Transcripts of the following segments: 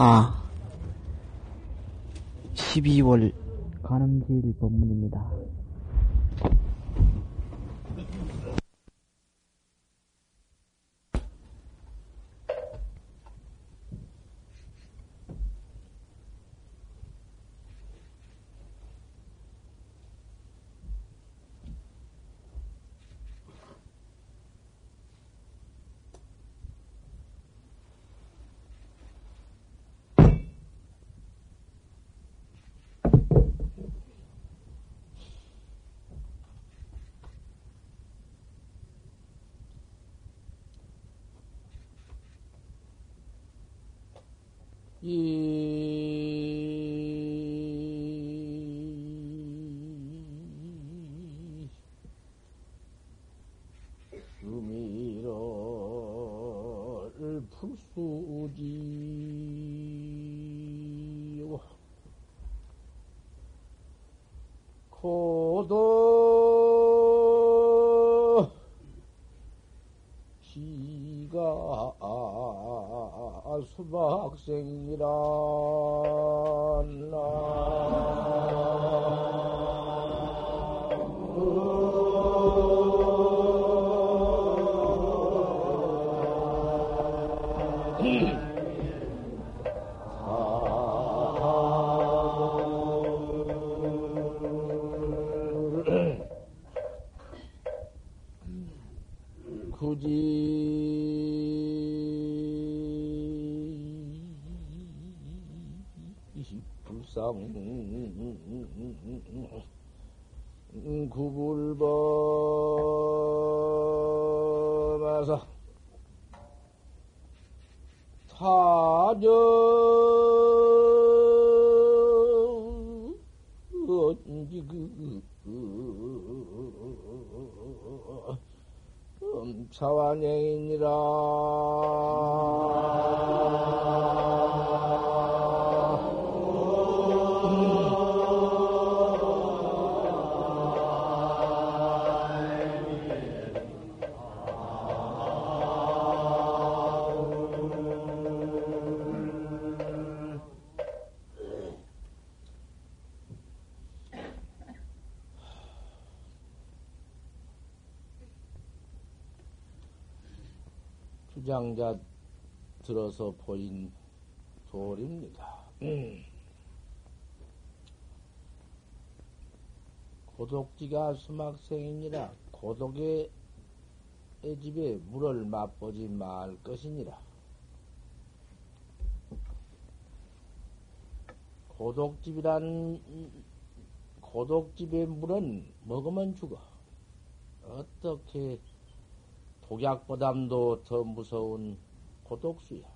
아, 12월 가늠제일 법문입니다. 이 구불범에서 타저 언지 그 사완행이니라 주장자 들어서 보인 돌입니다. 음. 고독지가 수막생이니라 고독의 집에 물을 맛보지 말 것이니라. 고독집이란 고독집의 물은 먹으면 죽어. 어떻게 독약보담도 더 무서운 고독수야.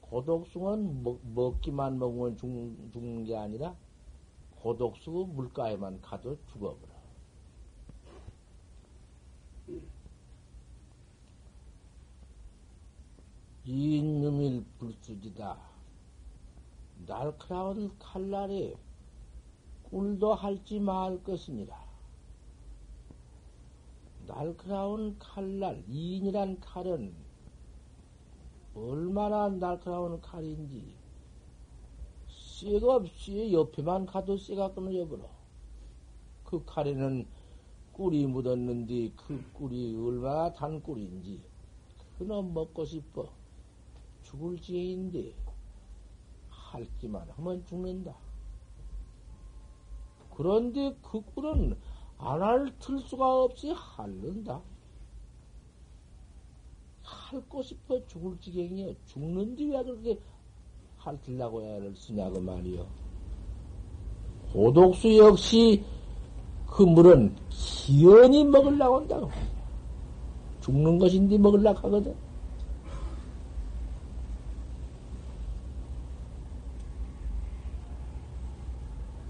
고독수는 먹, 먹기만 먹으면 죽, 죽는 게 아니라 고독수 물가에만 가도 죽어버려. 인유밀 불수지다. 날카로운 칼날에 꿀도 할지 말 것이니라. 날카로운 칼날, 인이란 칼은 얼마나 날카로운 칼인지, 쇠가 없이 옆에만 가도 쇠가 끊어져버려. 그 칼에는 꿀이 묻었는데 그 꿀이 얼마나 단 꿀인지, 그놈 먹고 싶어. 죽을 지경인데, 할기만 하면 죽는다. 그런데 그 꿀은 안할 수가 없이 핥는다. 핥고 싶어 죽을 지경이여. 죽는데 왜 그렇게 핥으려고 애를 쓰냐고 말이여. 고독수 역시 그 물은 희연히 먹으려고 한다고. 죽는 것인데 먹으려고 하거든.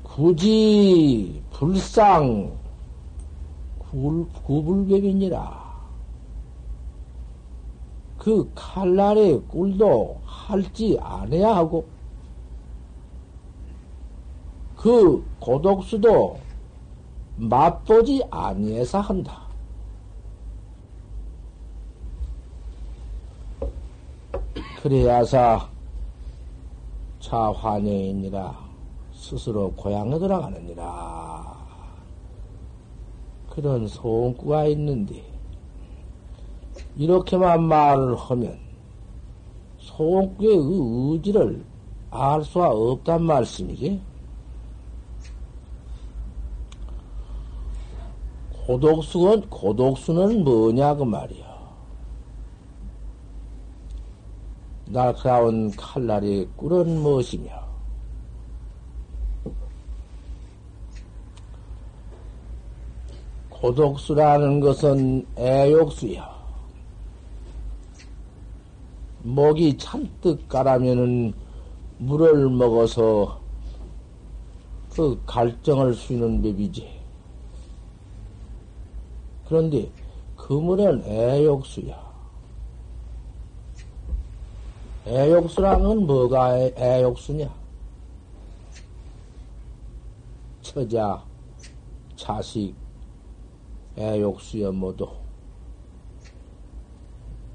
굳이 불상 구불법이니라. 그 칼날의 꿀도 할지 않아야 하고, 그 고독수도 맛보지 아니해서 한다. 그래야사 자환영이니라 스스로 고향에 들어가느니라. 그런 소원구가 있는데, 이렇게만 말을 하면, 소원구의 의지를 알 수가 없단 말씀이지. 고독수는, 고독수는 뭐냐, 그 말이야. 날카로운 칼날이 꿀은 무엇이며, 고독수라는 것은 애욕수야. 목이 잔뜩 가라면은 물을 먹어서 그 갈증을 수는 법이지. 그런데 그 물은 애욕수야. 애욕수랑은 뭐가 애, 욕수냐 처자, 자식, 애욕수여 모두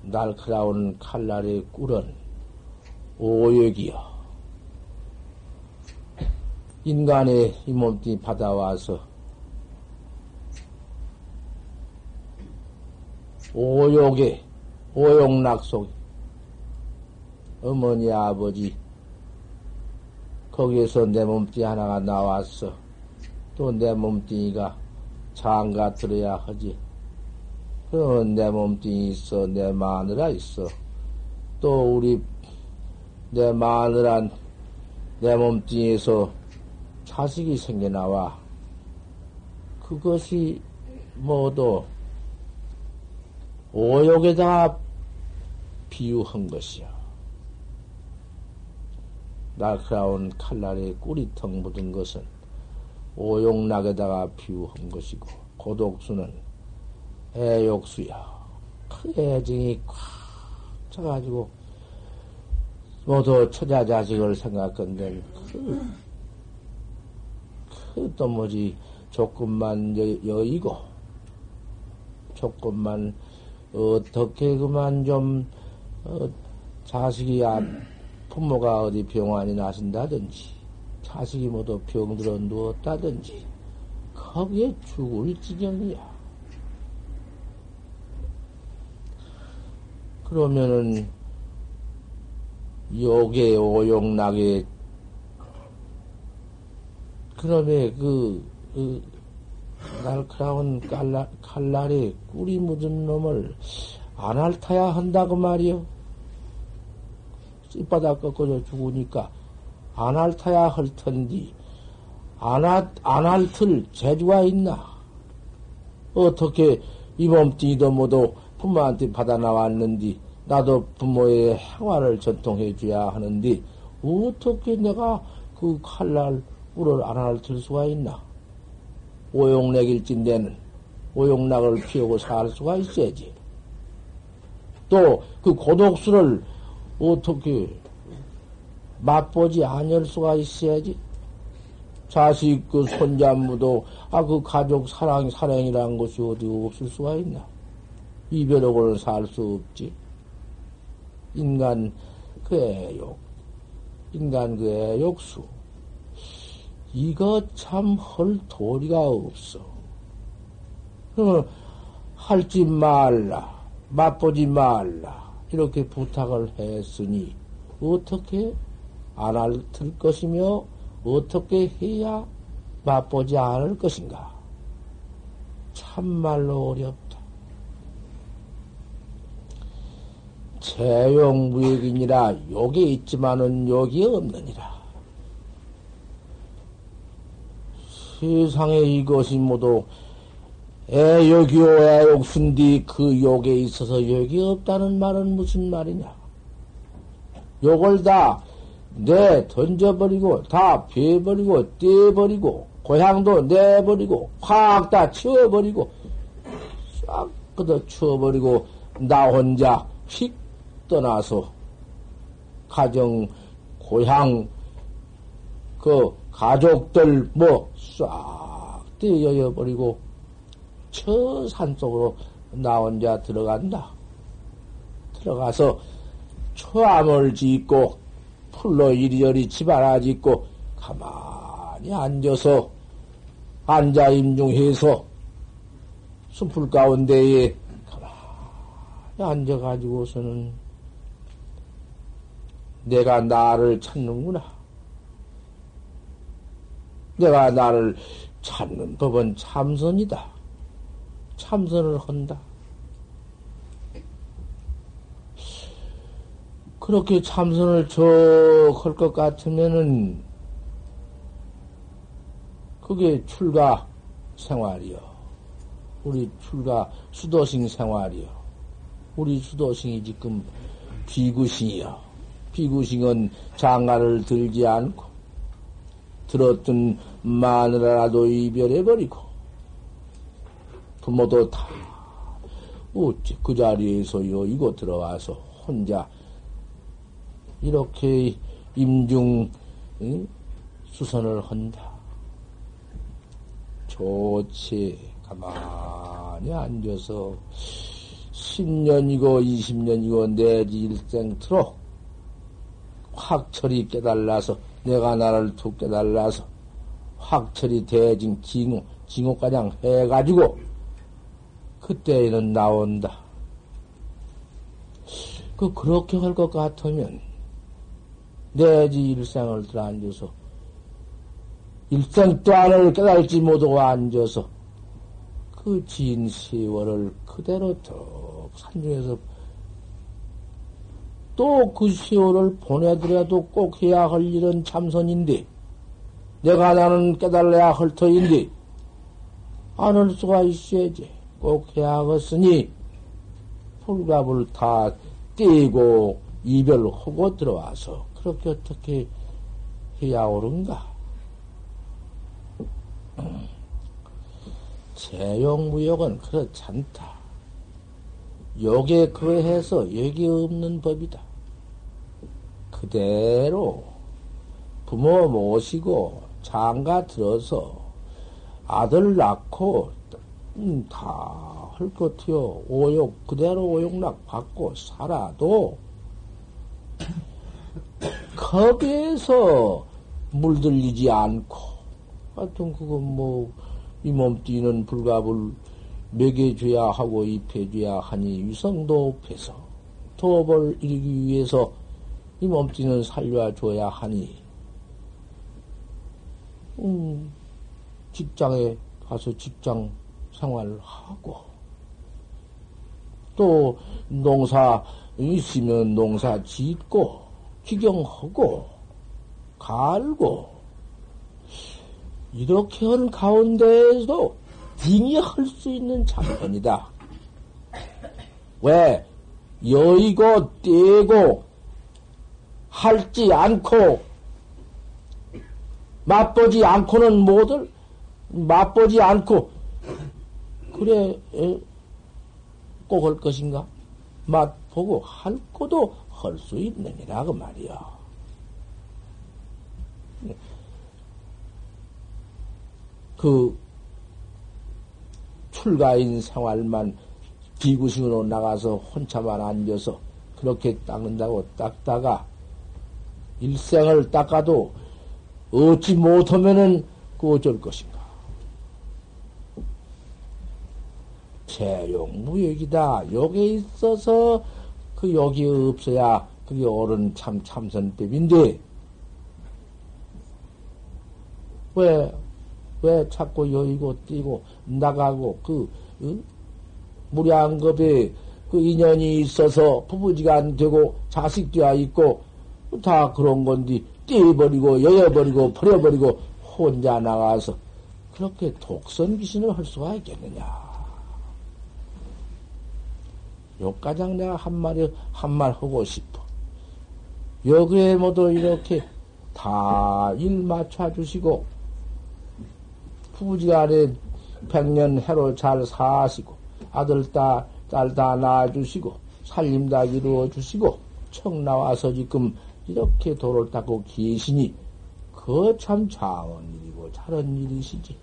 날카로운 칼날의 꿀은 오욕이여. 인간의 이 몸뚱이 받아와서 오욕에, 오욕락 속, 어머니, 아버지, 거기에서 내 몸뚱이 하나가 나왔어. 또 내 몸뚱이가 장가 들어야 하지. 그러면 내 몸뚱이 있어, 내 마누라 있어. 또 우리, 내 마누라, 내 몸뚱이에서 자식이 생겨나와. 그것이 모두 오욕에다가 비유한 것이요. 날카로운 칼날에 꿀이턱 묻은 것은 오욕락에다가 비유한 것이고, 고독수는 애욕수야. 그 애증이 꽉 차가지고, 모두 처자 자식을 생각한데, 그, 그, 또 뭐지, 조금만 여, 여이고, 조금만 어떻게 그만 좀, 어, 자식이, 안, 부모가 어디 병환이 나신다든지, 자식이 모두 병들어 누웠다든지, 거기에 죽을 지경이야. 그러면은, 욕에 오욕락에, 그놈의 그, 그 날카로운 칼날, 칼날에 꿀이 묻은 놈을 안 핥아야 한다고 말이요. 쌔바닥 꺾어져 죽으니까 안 핥아야 할 텐디, 안, 안 핥을 재주가 있나? 어떻게 이 몸뚱이도 모두 부모한테 받아 나왔는디, 나도 부모의 행화를 전통해 줘야 하는데, 어떻게 내가 그 칼날 꿀을 안 핥을 수가 있나? 오용락일진데는 오용락을 피우고 살 수가 있어야지. 또 그 고독수를 어떻게 맛보지 않을 수가 있어야지. 자식 그 손자무도 아 그 가족 사랑 사랑이라는 것이 어디 없을 수가 있나? 이별하고는 살 수 없지. 인간 그 애욕, 인간 그 애욕수. 이거 참 헐 도리가 없어. 그러면 할지 말라, 맛보지 말라, 이렇게 부탁을 했으니, 어떻게 안할 것이며, 어떻게 해야 맛보지 않을 것인가? 참말로 어렵다. 채용무역이니라 욕이 있지만은 욕이 없느니라. 세상에 이것이 모두 애욕이요 애욕순디 그 욕에 있어서 욕이 없다는 말은 무슨 말이냐? 욕을 다 내 던져버리고 다 베버리고 떼버리고 고향도 내버리고 확 다 치워버리고 싹 끄덕 치워버리고 나 혼자 휙 떠나서 가정 고향 그 가족들 뭐 싹 떼어버리고 저 산속으로 나 혼자 들어간다. 들어가서 초암을 짓고 풀로 이리저리 집안아 짓고 가만히 앉아서 앉아 임중해서 숲풀 가운데에 가만히 앉아가지고서는 내가 나를 찾는구나. 내가 나를 찾는 법은 참선이다. 참선을 한다. 그렇게 참선을 쭉할것 같으면은 그게 출가 생활이요. 우리 출가 수도승 생활이요. 우리 수도승이 지금 비구싱이요. 비구싱은 장가를 들지 않고 들었던 마누라라도 이별해버리고 부모도 다 어째 그 자리에서요 이거 들어와서 혼자 이렇게 임중 응? 수선을 한다. 좋지 가만히 앉아서 10년이고 20년이고 내지 일생토록 확철이 깨달라서 내가 나를 툭 깨달라서 확철이 대징 징후 징후가량 해가지고 그때에는 나온다. 그 그렇게 할 것 같으면 내지 일생을 들어 앉아서 일생 또한을 깨달지 못하고 앉아서 그 진 세월을 그대로 더 산중에서 또 그 세월을 보내더라도 꼭 해야 할 일은 참선인데 내가 나는 깨달아야 할 터인데 안 할 수가 있어야지 꼭 해야 하겠으니 불갑을 다 떼고 이별하고 들어와서 그렇게 어떻게 해야 옳은가? 세용무욕은 그렇지 않다. 욕에 그해서 여기 없는 법이다. 그대로 부모 모시고 장가 들어서 아들 낳고 음, 다할 것 같아요. 오욕 그대로 오욕락 받고 살아도 거기에서 물들리지 않고 하여튼 그건 뭐 이 몸띠는 불갑을 먹여줘야 하고 입혀줘야 하니 위성도 없해서 도업을 이루기 위해서 이 몸띠는 살려줘야 하니. 음, 직장에 가서 직장 생활을 하고 또 농사 있으면 농사 짓고 기경하고 갈고 이렇게 한 가운데에서 딩이 할 수 있는 참선이다. 왜 여의고 떼고 할지 않고 맛보지 않고는 뭐들 맛보지 않고 그래 꼭할 것인가? 맛보고 할 것도 할 수 있느니라 그 말이야. 그 출가인 생활만 비구식으로 나가서 혼자만 앉아서 그렇게 닦는다고 닦다가 일생을 닦아도 얻지 못하면은 그 어쩔 것인가? 재용무역이다. 여기에 있어서 그 여기 없어야 그게 옳은 참 참선법인데 왜, 왜 자꾸 여의고 뛰고 나가고 그, 응? 무량겁에 그 인연이 있어서 부부지간 되고 자식 되어 있고 다 그런 건데 떼버리고 여여버리고 버려버리고 혼자 나가서 그렇게 독선 귀신을 할 수가 있겠느냐. 요가장 내가 한마디, 한말 하고 싶어. 여기에 모두 이렇게 다 일 맞춰주시고, 부부지간에 백년 해로 잘 사시고, 아들, 딸, 딸다 낳아주시고, 살림 다 이루어주시고, 청 나와서 지금 이렇게 도를 닦고 계시니, 그참 장한 일이고, 잘한 일이시지.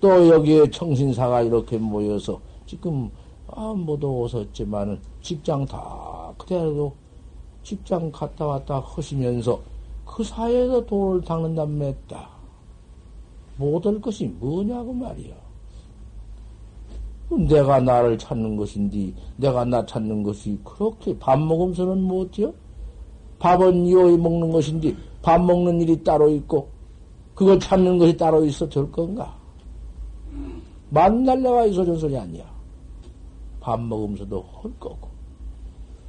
또 여기에 청신사가 이렇게 모여서 지금 아, 모두 오셨지만은 직장 다 그대로 직장 갔다 왔다 하시면서 그 사이에서 돈을 닦는단 맸다. 못할 것이 뭐냐고 말이야. 내가 나를 찾는 것인데, 내가 나 찾는 것이 그렇게 밥 먹으면서는 못해요? 밥은 이호이 먹는 것인데, 밥 먹는 일이 따로 있고, 그걸 찾는 것이 따로 있어 될 건가? 만날 내가 있어준 소리 아니야. 밥 먹으면서도 할 거고.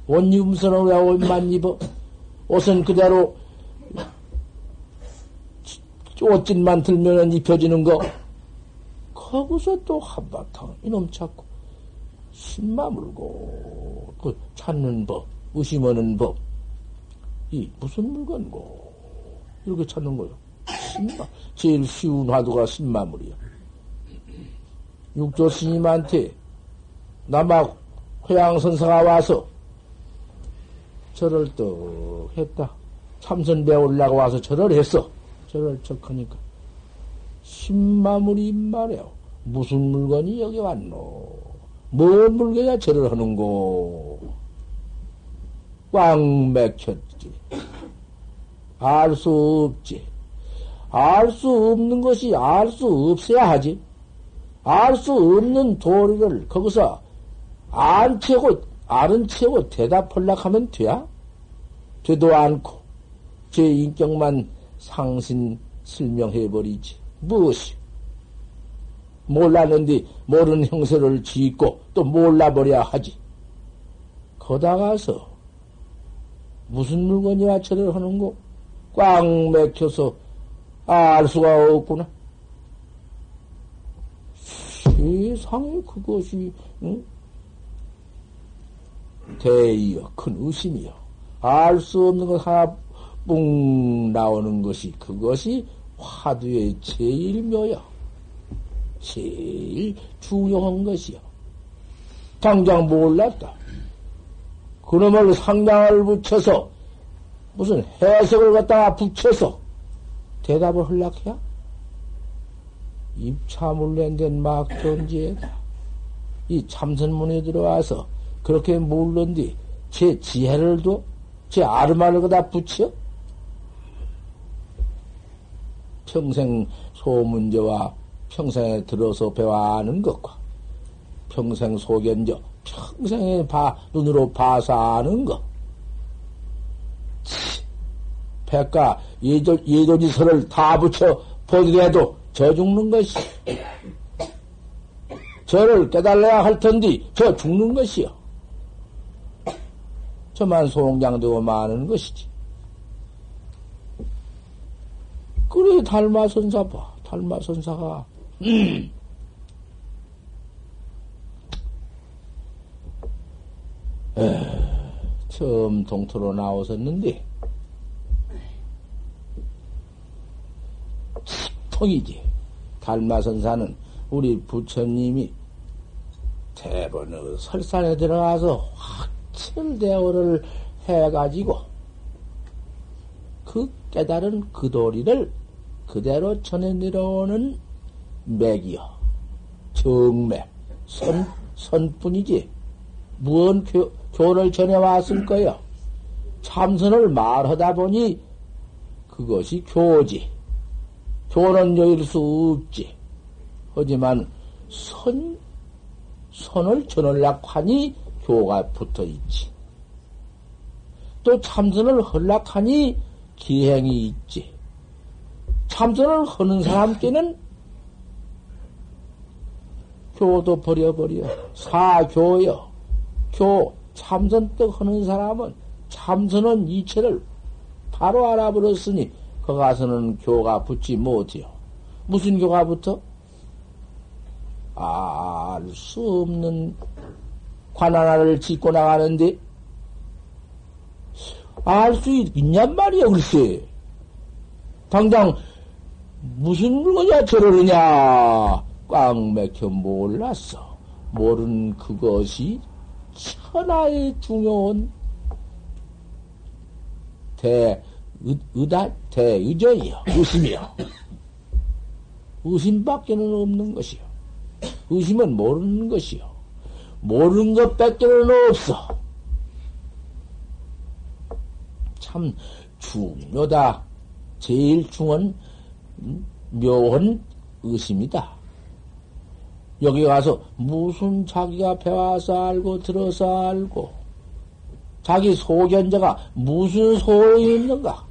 옷 입으면서는 왜 옷만 입어? 옷은 그대로 옷짓만 들면 입혀지는 거. 거기서 또 한바탕 이놈 찾고 신마 물고 그 찾는 법, 의심하는 법. 이 무슨 물건고 이렇게 찾는 거요. 신마 제일 쉬운 화두가 신마물이야. 육조 스님한테 남학 회양선사가 와서 절을 떡 했다. 참선 배우려고 와서 절을 했어. 절을 척하니까. 신마물이 말이야. 무슨 물건이 여기 왔노? 뭔 물건이야 절을 하는고? 꽉 맥혔지. 알 수 없지. 알 수 없는 것이 알 수 없어야 하지. 알 수 없는 도리를 거기서 안 채고, 아는 채고 대답하려고 하면 돼야? 되도 않고, 제 인격만 상신 설명해버리지. 무엇이? 몰랐는데 모르는 형세를 짓고 또 몰라버려야 하지. 거다가서 무슨 물건이와 처를 하는고? 꽉 맥혀서 알 수가 없구나. 세상에 그것이 응? 대의여 큰 의심이여. 알 수 없는 것 하나 뿡 나오는 것이 그것이 화두의 제일 묘야 제일 중요한 것이요 당장 몰랐다. 그놈을 상장을 붙여서 무슨 해석을 갖다가 붙여서 대답을 흘락해야? 입차물랜된 막존지에다. 이 참선문에 들어와서 그렇게 몰른디 제 지혜를 둬? 제 아르마를 거다 붙여? 평생 소문제와 평생에 들어서 배워하는 것과 평생 소견저 평생에 봐, 눈으로 봐서 아는 것. 백가 예도, 예도지서를 다 붙여 보더라도 저 죽는 것이. 저를 깨달아야 할 텐데, 저 죽는 것이요. 저만 송장되고 마는 것이지. 그래, 달마선사 봐. 달마선사가, 처음 동토로 나오셨는데, 통이지. 달마선사는 우리 부처님이 대번의 설산에 들어가서 확 철대오를 해가지고 그 깨달은 그 도리를 그대로 전해 내려오는 맥이요. 정맥, 선, 선뿐이지. 무언 교, 교를 전해왔을 거요. 참선을 말하다 보니 그것이 교지. 교는 여일 수 없지. 하지만 선, 선을 전하려고 하니 교가 붙어 있지. 또 참선을 하려고 하니 기행이 있지. 참선을 하는 사람께는 교도 버려버려. 사교여. 교, 참선 떡 하는 사람은 참선은 이체를 바로 알아버렸으니 거 가서는 교가 붙지 못해요. 무슨 교가 붙어? 알 수 없는 관 하나를 짓고 나가는데 알 수 있냔 말이야 글쎄. 당장 무슨 물건이야 저러느냐? 꽉 막혀 몰랐어. 모르는 그것이 천하의 중요한 대 의다 대의전이요 의심이요 의심밖에는 없는 것이요 의심은 모르는 것이요 모르는 것밖에는 없어 참 중요다. 제일 중은 묘한 의심이다. 여기 가서 무슨 자기가 배워서 알고 들어서 알고 자기 소견자가 무슨 소용이 있는가?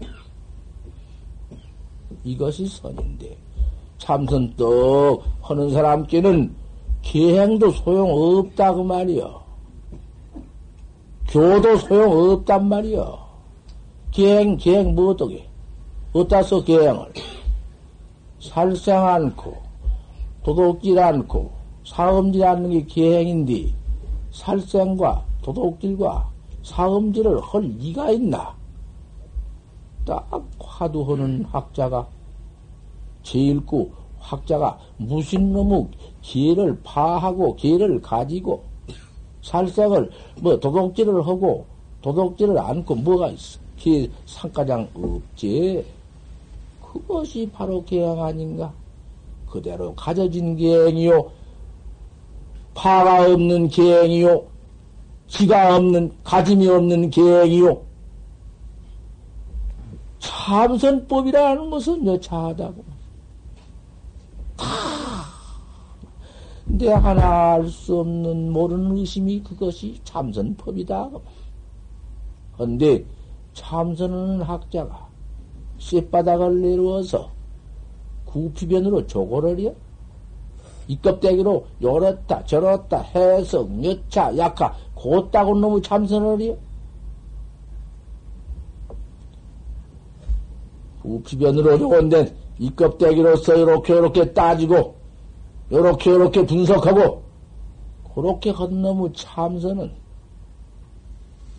이것이 선인데 참선 떡 하는 사람께는 기행도 소용없다 그 말이여. 교도 소용없단 말이여. 기행, 기행 뭐 어떻게? 어디다 써 기행을? 살생 않고, 도둑질 않고, 사음질 않는 게 기행인데, 살생과 도둑질과 사음질을 할 이가 있나? 딱 화두하는 학자가 제일구 학자가 무슨 놈의 기회를 파하고 기회를 가지고 살생을 뭐 도둑질을 하고 도둑질을 않고 뭐가 있어? 기 상가장 없지. 그것이 바로 계양 아닌가? 그대로 가져진 계행이요. 파가 없는 계행이요. 기가 없는, 가짐이 없는 계행이요. 참선법이라는 것은 여차하다고. 내 하나 알 수 없는 모르는 의심이 그것이 참선법이다. 근데 참선하는 학자가 쇳바닥을 내려워서 구피변으로 조고를이요. 이껍데기로 요렇다 저렇다 해석 여차 약하 곧다고 놈의 참선을 해요. 구피변으로 조건된 이 껍데기로서 이렇게 이렇게 따지고 요렇게 요렇게 분석하고 그렇게 건너무 참선은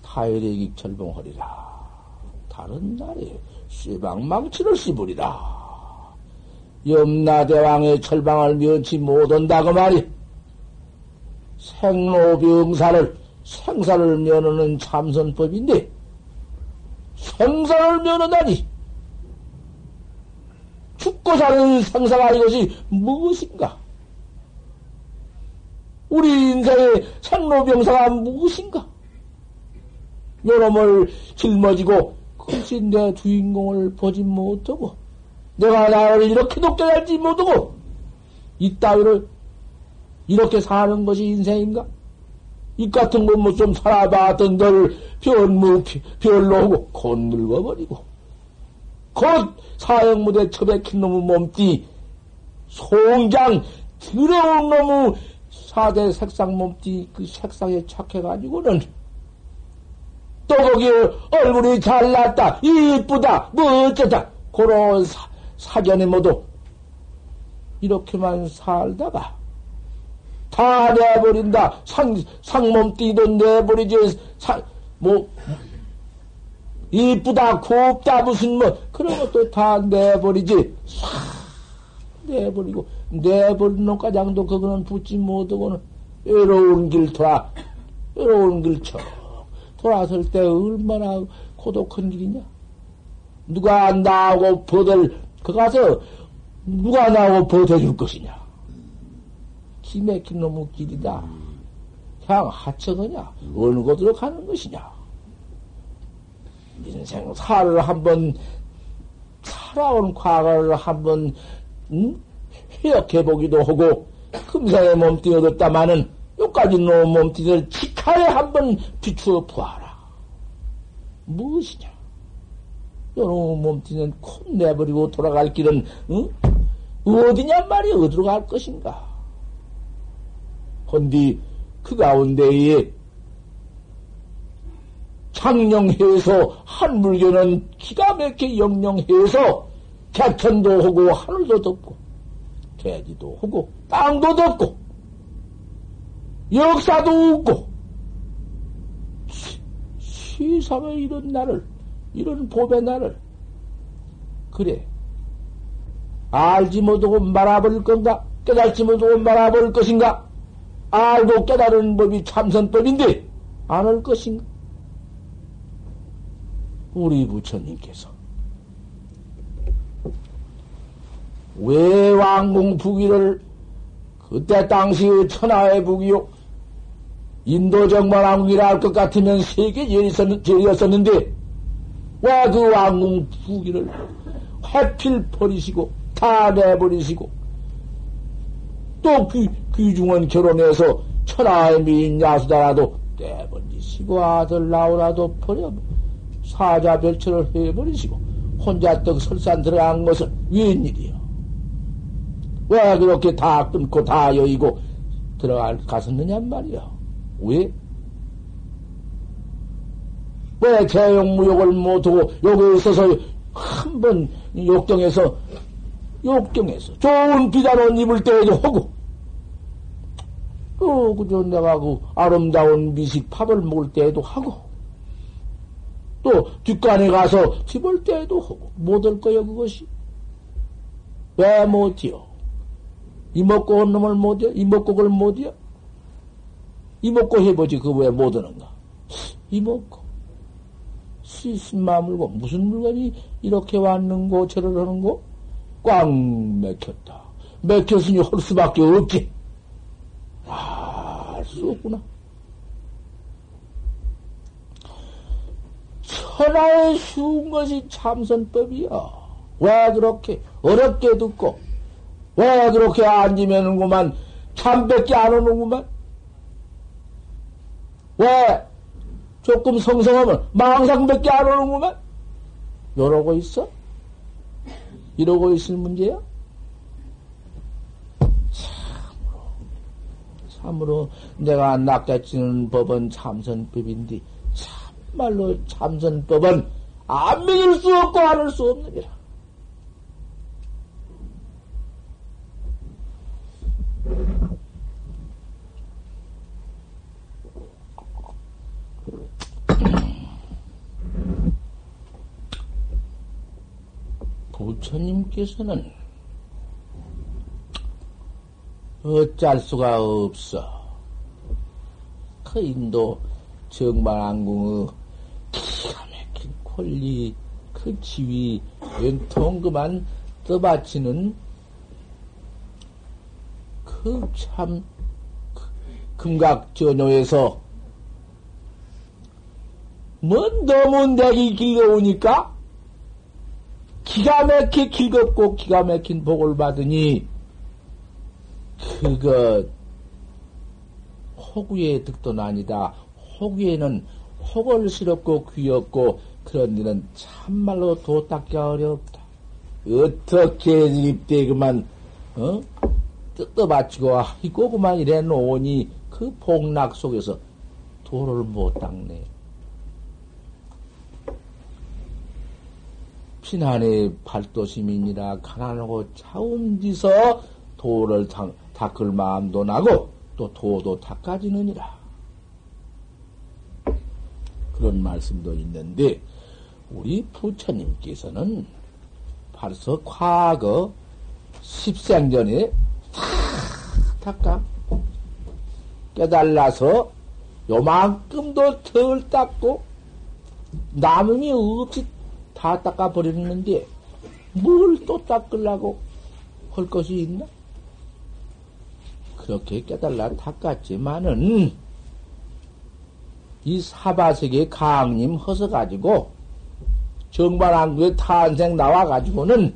타일의 철봉허리라 다른 날에 쇠방망치를 씹으리라. 염라대왕의 철방을 면치 못한다고 말이. 생로병사를, 생사를 면하는 참선법인데, 생사를 면하다니! 죽고 사는 생사가 이것이 무엇인가? 우리 인생의 생로병사가 무엇인가? 요놈을 짊어지고 그것이 내 주인공을 보지 못하고 내가 나를 이렇게도 깨달지 못하고 이따위로 이렇게 사는 것이 인생인가? 이 같은 것뭐좀 살아봤던 들 변무 별로 하고 곧 늙어버리고 곧 사형무대 처박힌 놈의 몸띠 송장 더러운 놈의 사대 색상 몸띠 그 색상에 착해가지고는 또 거기 얼굴이 잘났다, 이쁘다, 뭐 어쩌다, 그런 사, 사견에 모두 이렇게만 살다가 다 내버린다. 상, 상몸띠도 내버리지, 사, 뭐, 이쁘다, 곱다, 무슨 뭐, 그런 것도 다 내버리지. 싹 내버리고, 내버린 놈가장도 그거는 붙지 못하고는 외로운 길 돌아, 외로운 길 쳐. 돌아설 때 얼마나 고독한 길이냐? 누가 나하고 버들, 그 가서 누가 나하고 버텨줄 것이냐? 기맥힌 놈의 길이다. 향 하처거냐? 어느 곳으로 가는 것이냐? 인생 살을 한번 살아온 과거를 한번 음? 회역해 보기도 하고 금상의 몸뚱이 얻었다마는 여기까지 놓은 몸뚱이를 직하에 한번 비추어 보아라. 무엇이냐? 요놈 몸뚱이는 콧 내버리고 돌아갈 길은 응? 어디냔 말이야? 어디로 갈 것인가? 헌디 그 가운데에 창령해서 한물견은 기가 막히게 영령해서 개천도 하고 하늘도 덮고 대지도 하고 땅도 덮고 역사도 없고 시삼의 이런 날을 이런 봄의 날을 그래. 알지 못하고 말아버릴 건가? 깨달지 못하고 말아버릴 것인가? 알고 깨달은 법이 참선법인데 안 할 것인가? 우리 부처님께서 왜 왕궁 부기를 그때 당시의 천하의 부기요 인도 정말 왕국이라 할 것 같으면 세계 제일이었는데 왜 그 왕궁 부기를 해필 버리시고 다 내버리시고 또 귀, 귀중한 결혼해서 천하의 미인 야수다라도 내버리시고 아들 나오라도 버려 사자 별처를 해버리시고 혼자 떡 설산 들어간 것은 웬일이요? 왜 그렇게 다 끊고 다 여의고 들어갔었느냔 말이요? 왜? 왜 재용무욕을 못하고 여기 있어서 한 번 욕경에서 욕경에서 좋은 비단 옷 입을 때에도 하고 또 그저 내가 그 아름다운 미식 밥을 먹을 때에도 하고 또 뒷간에 가서 집을 때에도 하고 못할 거요 그것이 왜 못이요? 이먹고 온 놈을 못이요? 이먹고 그걸 못이요? 이먹고 해보지 그 왜 못하는가? 이먹고 스스마 물건 무슨 물건이 이렇게 왔는고 저를 하는고 꽉 맥혔다. 맥혔으니 할 수밖에 없지. 알수 없구나. 천하에 쉬운 것이 참선법이야. 왜 그렇게 어렵게 듣고, 왜 그렇게 앉으면은구만 참밖에 안 오는구만? 왜 조금 성성하면 망상밖에 안 오는구만? 이러고 있어? 이러고 있을 문제야? 참으로, 참으로 내가 낚아치는 법은 참선법인데, 참말로 참선법은 안 믿을 수 없고 안할 수 없느니라. 부처님께서는 어쩔 수가 없어. 그 인도 정반왕궁의 기가 막힌 권리, 그 지위, 연통 그만 떠받치는 그 참 금각전효에서 뭐 너무 내기 길어오니까 기가 막히게 길겁고 기가 막힌 복을 받으니 그거 호구의 득도는 아니다. 호구에는 호걸스럽고 귀엽고 그런 데는 참말로 도 닦기 어렵다. 어떻게 입대 그만 어? 뜯어받치고 이고 그만 이래 놓으니 그 복락 속에서 도를 못 닦네. 피난의 팔도시민이라 가난하고 차운디서 도를 닦을 마음도 나고 또 도도 닦아지느니라. 그런 말씀도 있는데 우리 부처님께서는 벌써 과거 십생전에 다 닦아 깨달라서 요만큼도 덜 닦고 남음이 없이 다 닦아버리는데 뭘 또 닦으려고 할 것이 있나? 그렇게 깨달라 닦았지만은 이 사바세계 강림 허서 가지고 정반왕국에 탄생 나와 가지고는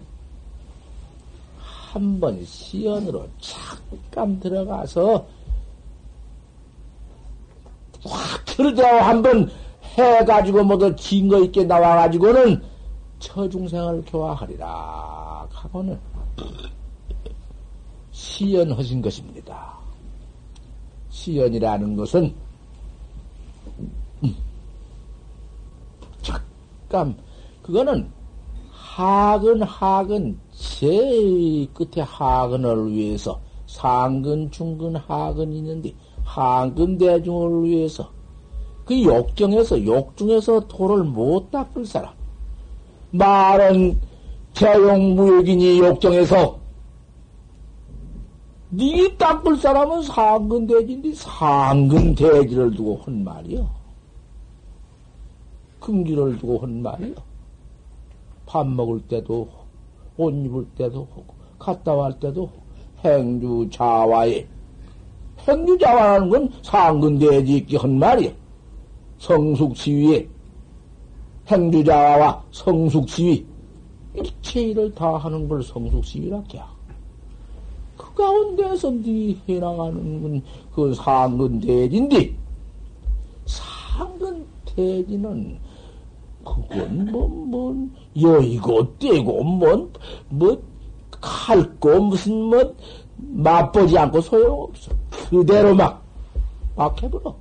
한 번 시연으로 잠깐 들어가서 확 틀어져 한번 해가지고 모두 증거 있게 나와가지고는 처중생을 교화하리라 하고는 시연하신 것입니다. 시연이라는 것은 음, 잠깐 그거는 하근 하근 제일 끝에 하근을 위해서 상근 중근 하근이 있는데 하근 대중을 위해서 그 욕정에서 욕중에서 도를 못 닦을 사람 말은 태용무역이니 욕정에서 니 닦을 사람은 상근대지인데 상근대지를 두고 한 말이요. 금기를 두고 한 말이요. 밥 먹을 때도 옷 입을 때도 갔다 갈 때도 행주 자와에 행주 자와라는 건 상근대지 있게 한 말이요. 성숙 지위에 행주자와 성숙시위 일체 일을 다 하는 걸 성숙시위라케야. 그 가운데서 네 해나가는 건 상근 대진디 상근대지는 그건 뭐, 뭐, 여의고 떼고, 뭐, 뭐, 칼고, 무슨, 뭐, 맛보지 않고 소용없어. 그대로 막, 막 해버려.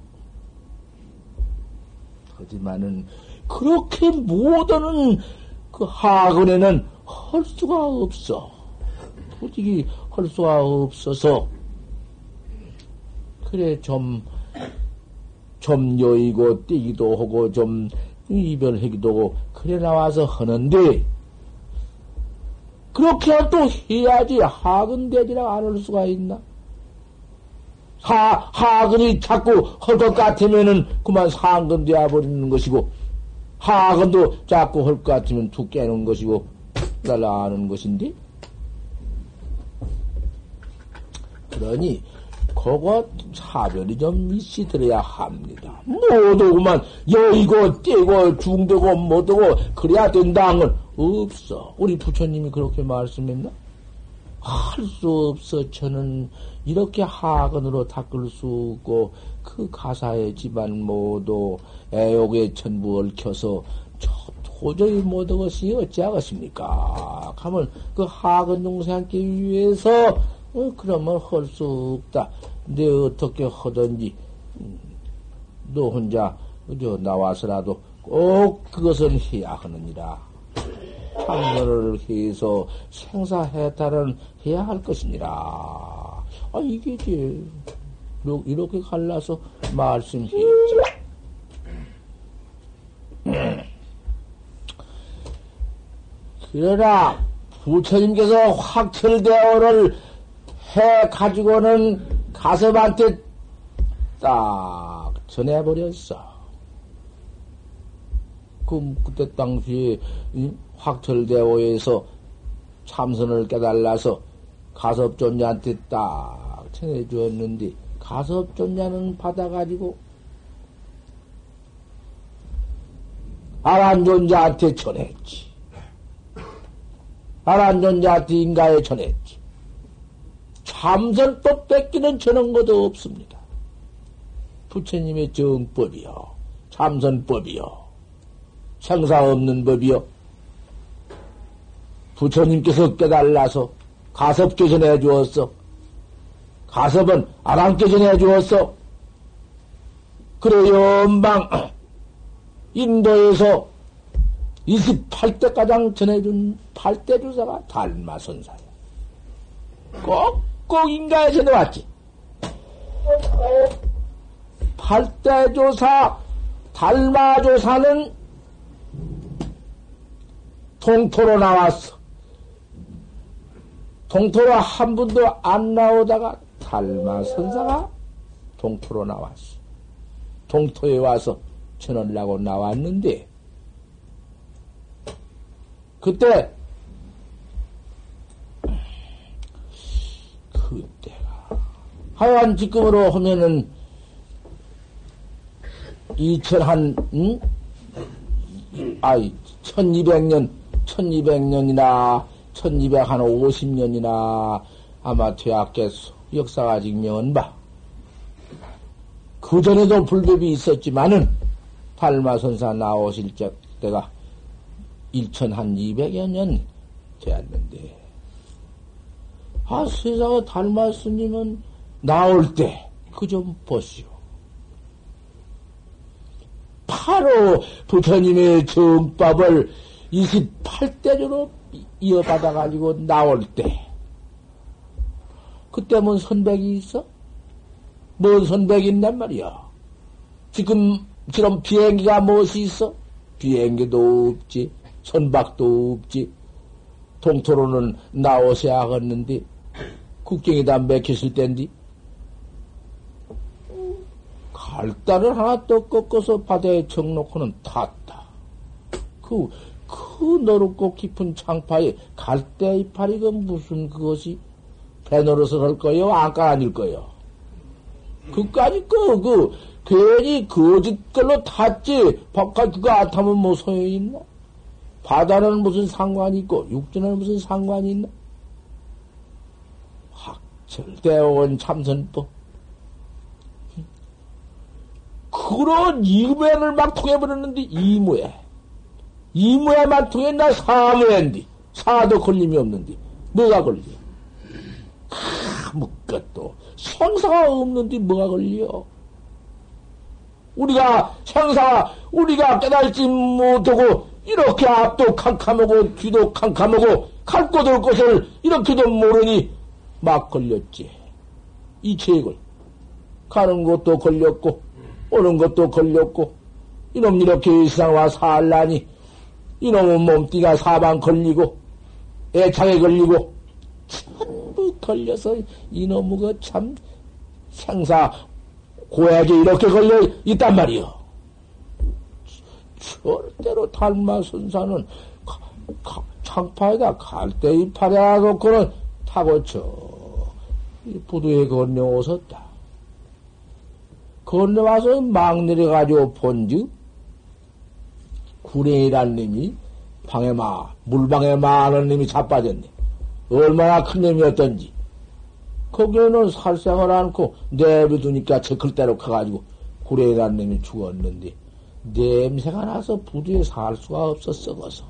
하지만은, 그렇게 못하는 그 학원에는 할 수가 없어. 솔직히 할 수가 없어서, 그래, 좀, 좀 여의고 뛰기도 하고, 좀 이별하기도 하고, 그래 나와서 하는데, 그렇게 또 해야지 하근대지라 안 할 수가 있나? 하, 하근이 자꾸 할 것 같으면은 그만 상근되어 버리는 것이고, 하근도 자꾸 할 것 같으면 툭 깨는 것이고, 날라가는 것인데? 그러니, 그거 차별이 좀 있이 들어야 합니다. 그만 여의고 떼고 중되고 못하고 그래야 된다는 건 없어. 우리 부처님이 그렇게 말씀했나? 할 수 없어. 저는 이렇게 하근으로 닦을 수 없고 그 가사의 집안 모두 애욕의 천부 얽혀서 도저히 못하것이 어찌하겠습니까? 하면 그 하근 동생께 위해서 어, 그러면 할 수 없다. 내 어떻게 하든지 음, 너 혼자 저 나와서라도 꼭 그것은 해야 하느니라. 참선을 해서 생사해탈은 해야 할 것이니라. 아, 이게 지 이렇게 갈라서 말씀했지. 그러나 부처님께서 확철대오를 해 가지고는 가섭한테 딱 전해버렸어. 그, 그때 당시에 확철대오에서 참선을 깨달아서 가섭존자한테 딱 전해주었는데, 가섭존자는 받아가지고, 아란존자한테 전했지. 아란존자한테 인가에 전했지. 참선법 뺏기는 저런 것도 없습니다. 부처님의 정법이요. 참선법이요. 생사 없는 법이요. 부처님께서 깨달아서 가섭 개전해 주었어. 가섭은 아랑 개전해 주었어. 그래, 연방, 인도에서 28대 가장 전해준 8대 주사가 달마 선사야. 꼭, 꼭 인가에 전해왔지. 8대 조사, 달마 조사는 동토로 나왔어. 동토로 한 분도 안 나오다가 달마 선사가 동토로 나왔어. 동토에 와서 전하려고 나왔는데, 그때, 그때가, 하여간 지금으로 하면은, 2000한, 응? 아이, 1200년, 1200년이나, 1250년이나 아마 되었겠소. 역사가 증명은 바. 그 전에도 불법이 있었지만은, 달마선사 나오실 적 때가 1천 한2백여 년 되었는데, 아, 세상에 달마 스님은 나올 때, 그 좀 보시오. 바로 부처님의 정법을 28대조로 이어받아가지고 나올 때, 그때 뭔 선백이 있어? 뭔 선백이 있단 말이야. 지금, 지금 비행기가 무엇이 있어? 비행기도 없지. 선박도 없지. 동토로는 나오셔야 하겠는데, 국경이 다 맥혔을 땐디. 갈단을 하나 또 꺾어서 바다에 정놓고는 탔다. 그, 그 너롭고 깊은 창파에 갈대 이파리 그 무슨 그것이 배 노릇을 할 거요? 안가 아닐 거요? 그까지 그, 그, 괜히 거짓 걸로 탔지. 바깥 그거 안 타면 뭐 소용이 있나? 바다는 무슨 상관이 있고, 육지는 무슨 상관이 있나? 학철대원 참선법. 그런 이무에를 막 통해버렸는데, 이무에. 이무에만 통했나, 사무에인데. 사도 걸림이 없는데. 뭐가 걸려? 아무 것도 생사가 없는데 뭐가 걸려? 우리가 생사 우리가 깨달지 못하고 이렇게 앞도 캄캄하고 뒤도 캄캄하고 갈 곳 올 것을 이렇게도 모르니 막 걸렸지. 이 책을 가는 것도 걸렸고 오는 것도 걸렸고 이놈 이렇게 이상와 살라니 이놈은 몸띠가 사방 걸리고 애착에 걸리고 전부 걸려서 이놈의 참 생사 고약에 이렇게 걸려 있단 말이요. 절대로 달마선사는 창파에다 갈대이 팔에 놓고는 타고 저 부두에 건너오셨다. 건너와서 막 내려가지고 본즉 구레이란 님이 방에 마 물방에 많은 님이 자빠졌네. 얼마나 큰 놈이었던지. 거기에는 살생을 않고 내비두니까 저 글대로 커가지고 구레이란 놈이 죽었는데 냄새가 나서 부두에 살 수가 없어 썩어서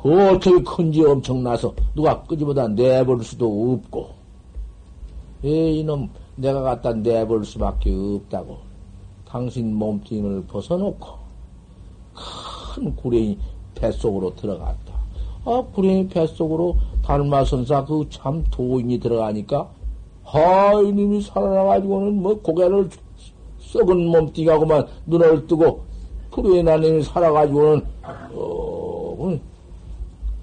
그 어떻게 큰지 엄청나서 누가 끄지보다 내볼 수도 없고 에 이놈 내가 갖다 내볼 수밖에 없다고 당신 몸뚱이를 벗어놓고 큰 구레이 뱃속으로 들어갔다. 아 구레이 뱃속으로 달마선사 그 참 도인이 들어가니까 하 이님이 살아나가지고는 뭐 고개를 썩은 몸띠가 그만 눈을 뜨고 프로에나님이 살아가지고는 어,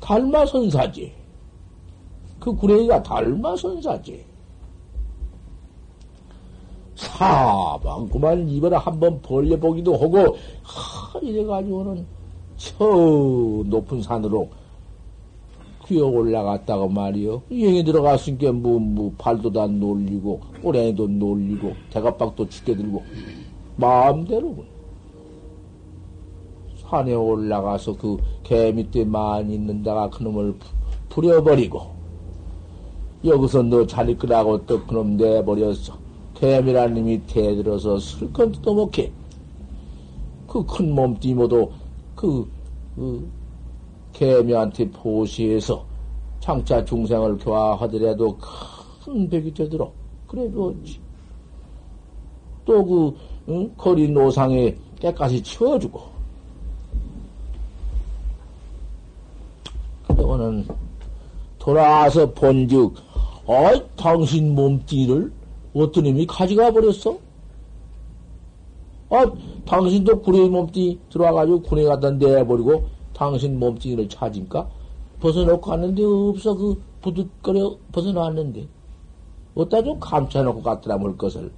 달마선사지. 그 구레이가 달마선사지. 사방 그만 입을 한번 벌려보기도 하고 하 이래가지고는 저 높은 산으로 귀어 올라갔다고 말이요. 여행에 들어갔으니까 뭐, 뭐, 발도 다 놀리고, 꼬랭이도 놀리고, 대가박도 죽게 들고, 마음대로. 산에 올라가서 그 개 밑에 많이 있는다가 그놈을 부려버리고, 여기서 너 자리 끄라고 또 그놈 내버렸어. 개미란 놈이 대들어서 슬컨 뜯어먹게. 그 큰 몸띠 모두 그, 그 개미한테 보시해서 장차 중생을 교화하더라도 큰 벽이 되도록 그래 주었지. 또그 응? 거리 노상에 깨까지 치워주고. 그러고는 돌아와서 본즉, 어이, 당신 몸띠를 어떤 놈이 가져가 버렸어? 아, 당신도 구레 몸띠 들어와가지고 군에 갖다 내버리고 당신 몸뚱이를 찾으니까 벗어놓고 갔는데 없어. 그 부득거려 벗어놨는데. 어디다 좀 감춰놓고 갔더라 물 것을.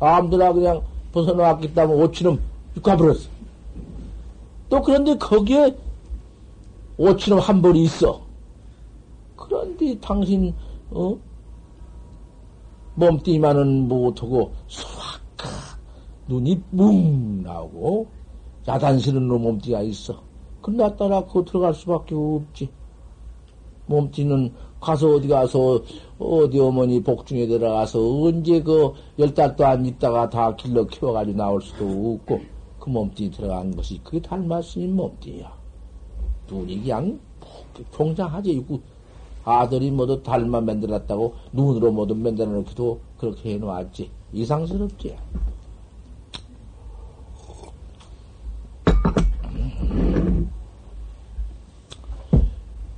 아무데나 그냥 벗어놓았겠다면 오치놈 가버렸어. 또 그런데 거기에 오치놈 한 벌이 있어. 그런데 당신 어? 몸뚱이만은 못하고 눈이 뭉 나오고 야단스러운 몸뚱이가 있어 끝났다라 그 들어갈 수밖에 없지. 몸띠는 가서 어디 가서 어디 어머니 복중에 들어가서 언제 그 열 달도 안 있다가 다 길러 키워가지고 나올 수도 없고 그 몸띠 들어간 것이 그게 닮았으니 몸띠야. 눈이 그냥 통장하지 있고 아들이 모두 닮아 만들었다고 눈으로 모두 만들어 놓기도 그렇게 해놓았지. 이상스럽지.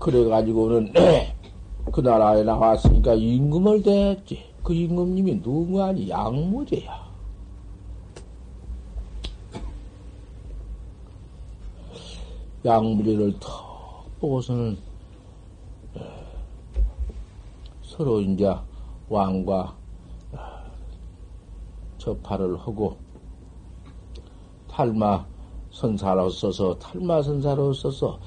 그래가지고는 그 나라에 나왔으니까 임금을 대했지. 그 임금님이 누구 아니 양무제야. 양무제를 턱 보고서는 서로 이제 왕과 접하를 하고 탈마 선사로서서 달마 선사로서서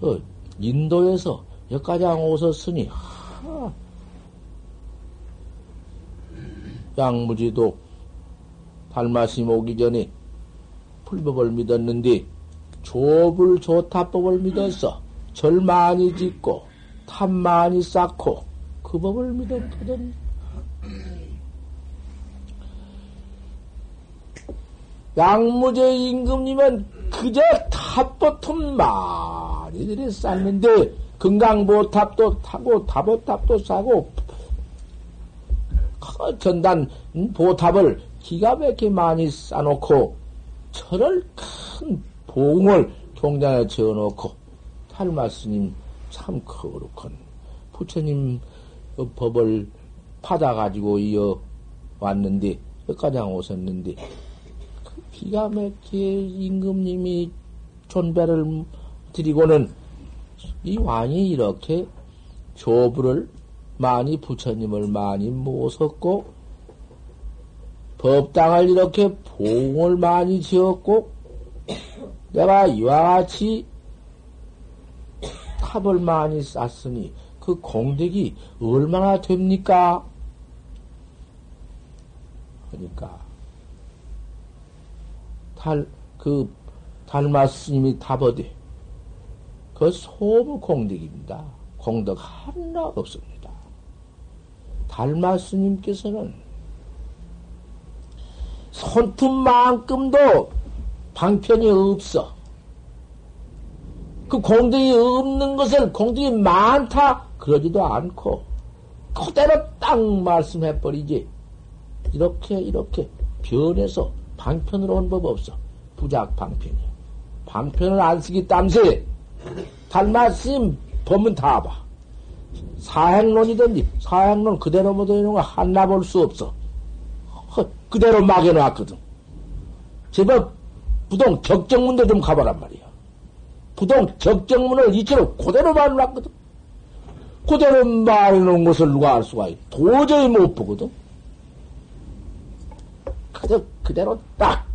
어, 인도에서 여기까지 오셨으니, 하, 양무제도 달마스님 오기 전에 불법을 믿었는데 조불 조탑법을 믿었어. 절 많이 짓고 탑 많이 쌓고 그 법을 믿었거든. 양무제 임금님은 그저 탑보통 많이 들이 쌓는데 금강보탑도 타고 다보탑도 싸고 전단 보탑을 기가 막히게 많이 쌓놓고 철을 큰 봉을 경장에 지어놓고 탈마 스님 참 거룩한 부처님 법을 받아가지고 이어 왔는데 여기까지 오셨는데 그 기가 막히게 임금님이 존배를 드리고는 이 왕이 이렇게 조부를 많이 부처님을 많이 모셨고 법당을 이렇게 봉을 많이 지었고 내가 이와 같이 탑을 많이 쌓았으니 그 공덕이 얼마나 됩니까? 그러니까 달 그 달마 스님이 탑어대 그 소부 공덕입니다. 공덕 하나 없습니다. 달마 스님께서는 손톱만큼도 방편이 없어. 그 공덕이 없는 것을 공덕이 많다 그러지도 않고 그대로 딱 말씀해버리지. 이렇게 이렇게 변해서 방편으로 온 법 없어. 부작 방편이. 방편을 안 쓰기 땀새 달마심 보면 다 봐. 사행론이든지 사행론 그대로 못하는 거 하나 볼 수 없어. 그대로 막여놨거든. 제법 부동 적정문도 좀 가보란 말이야. 부동 적정문을 이처럼 그대로 말해놨거든. 그대로 말해놓은 것을 누가 알 수가 있어. 도저히 못 보거든. 그저 그대로 딱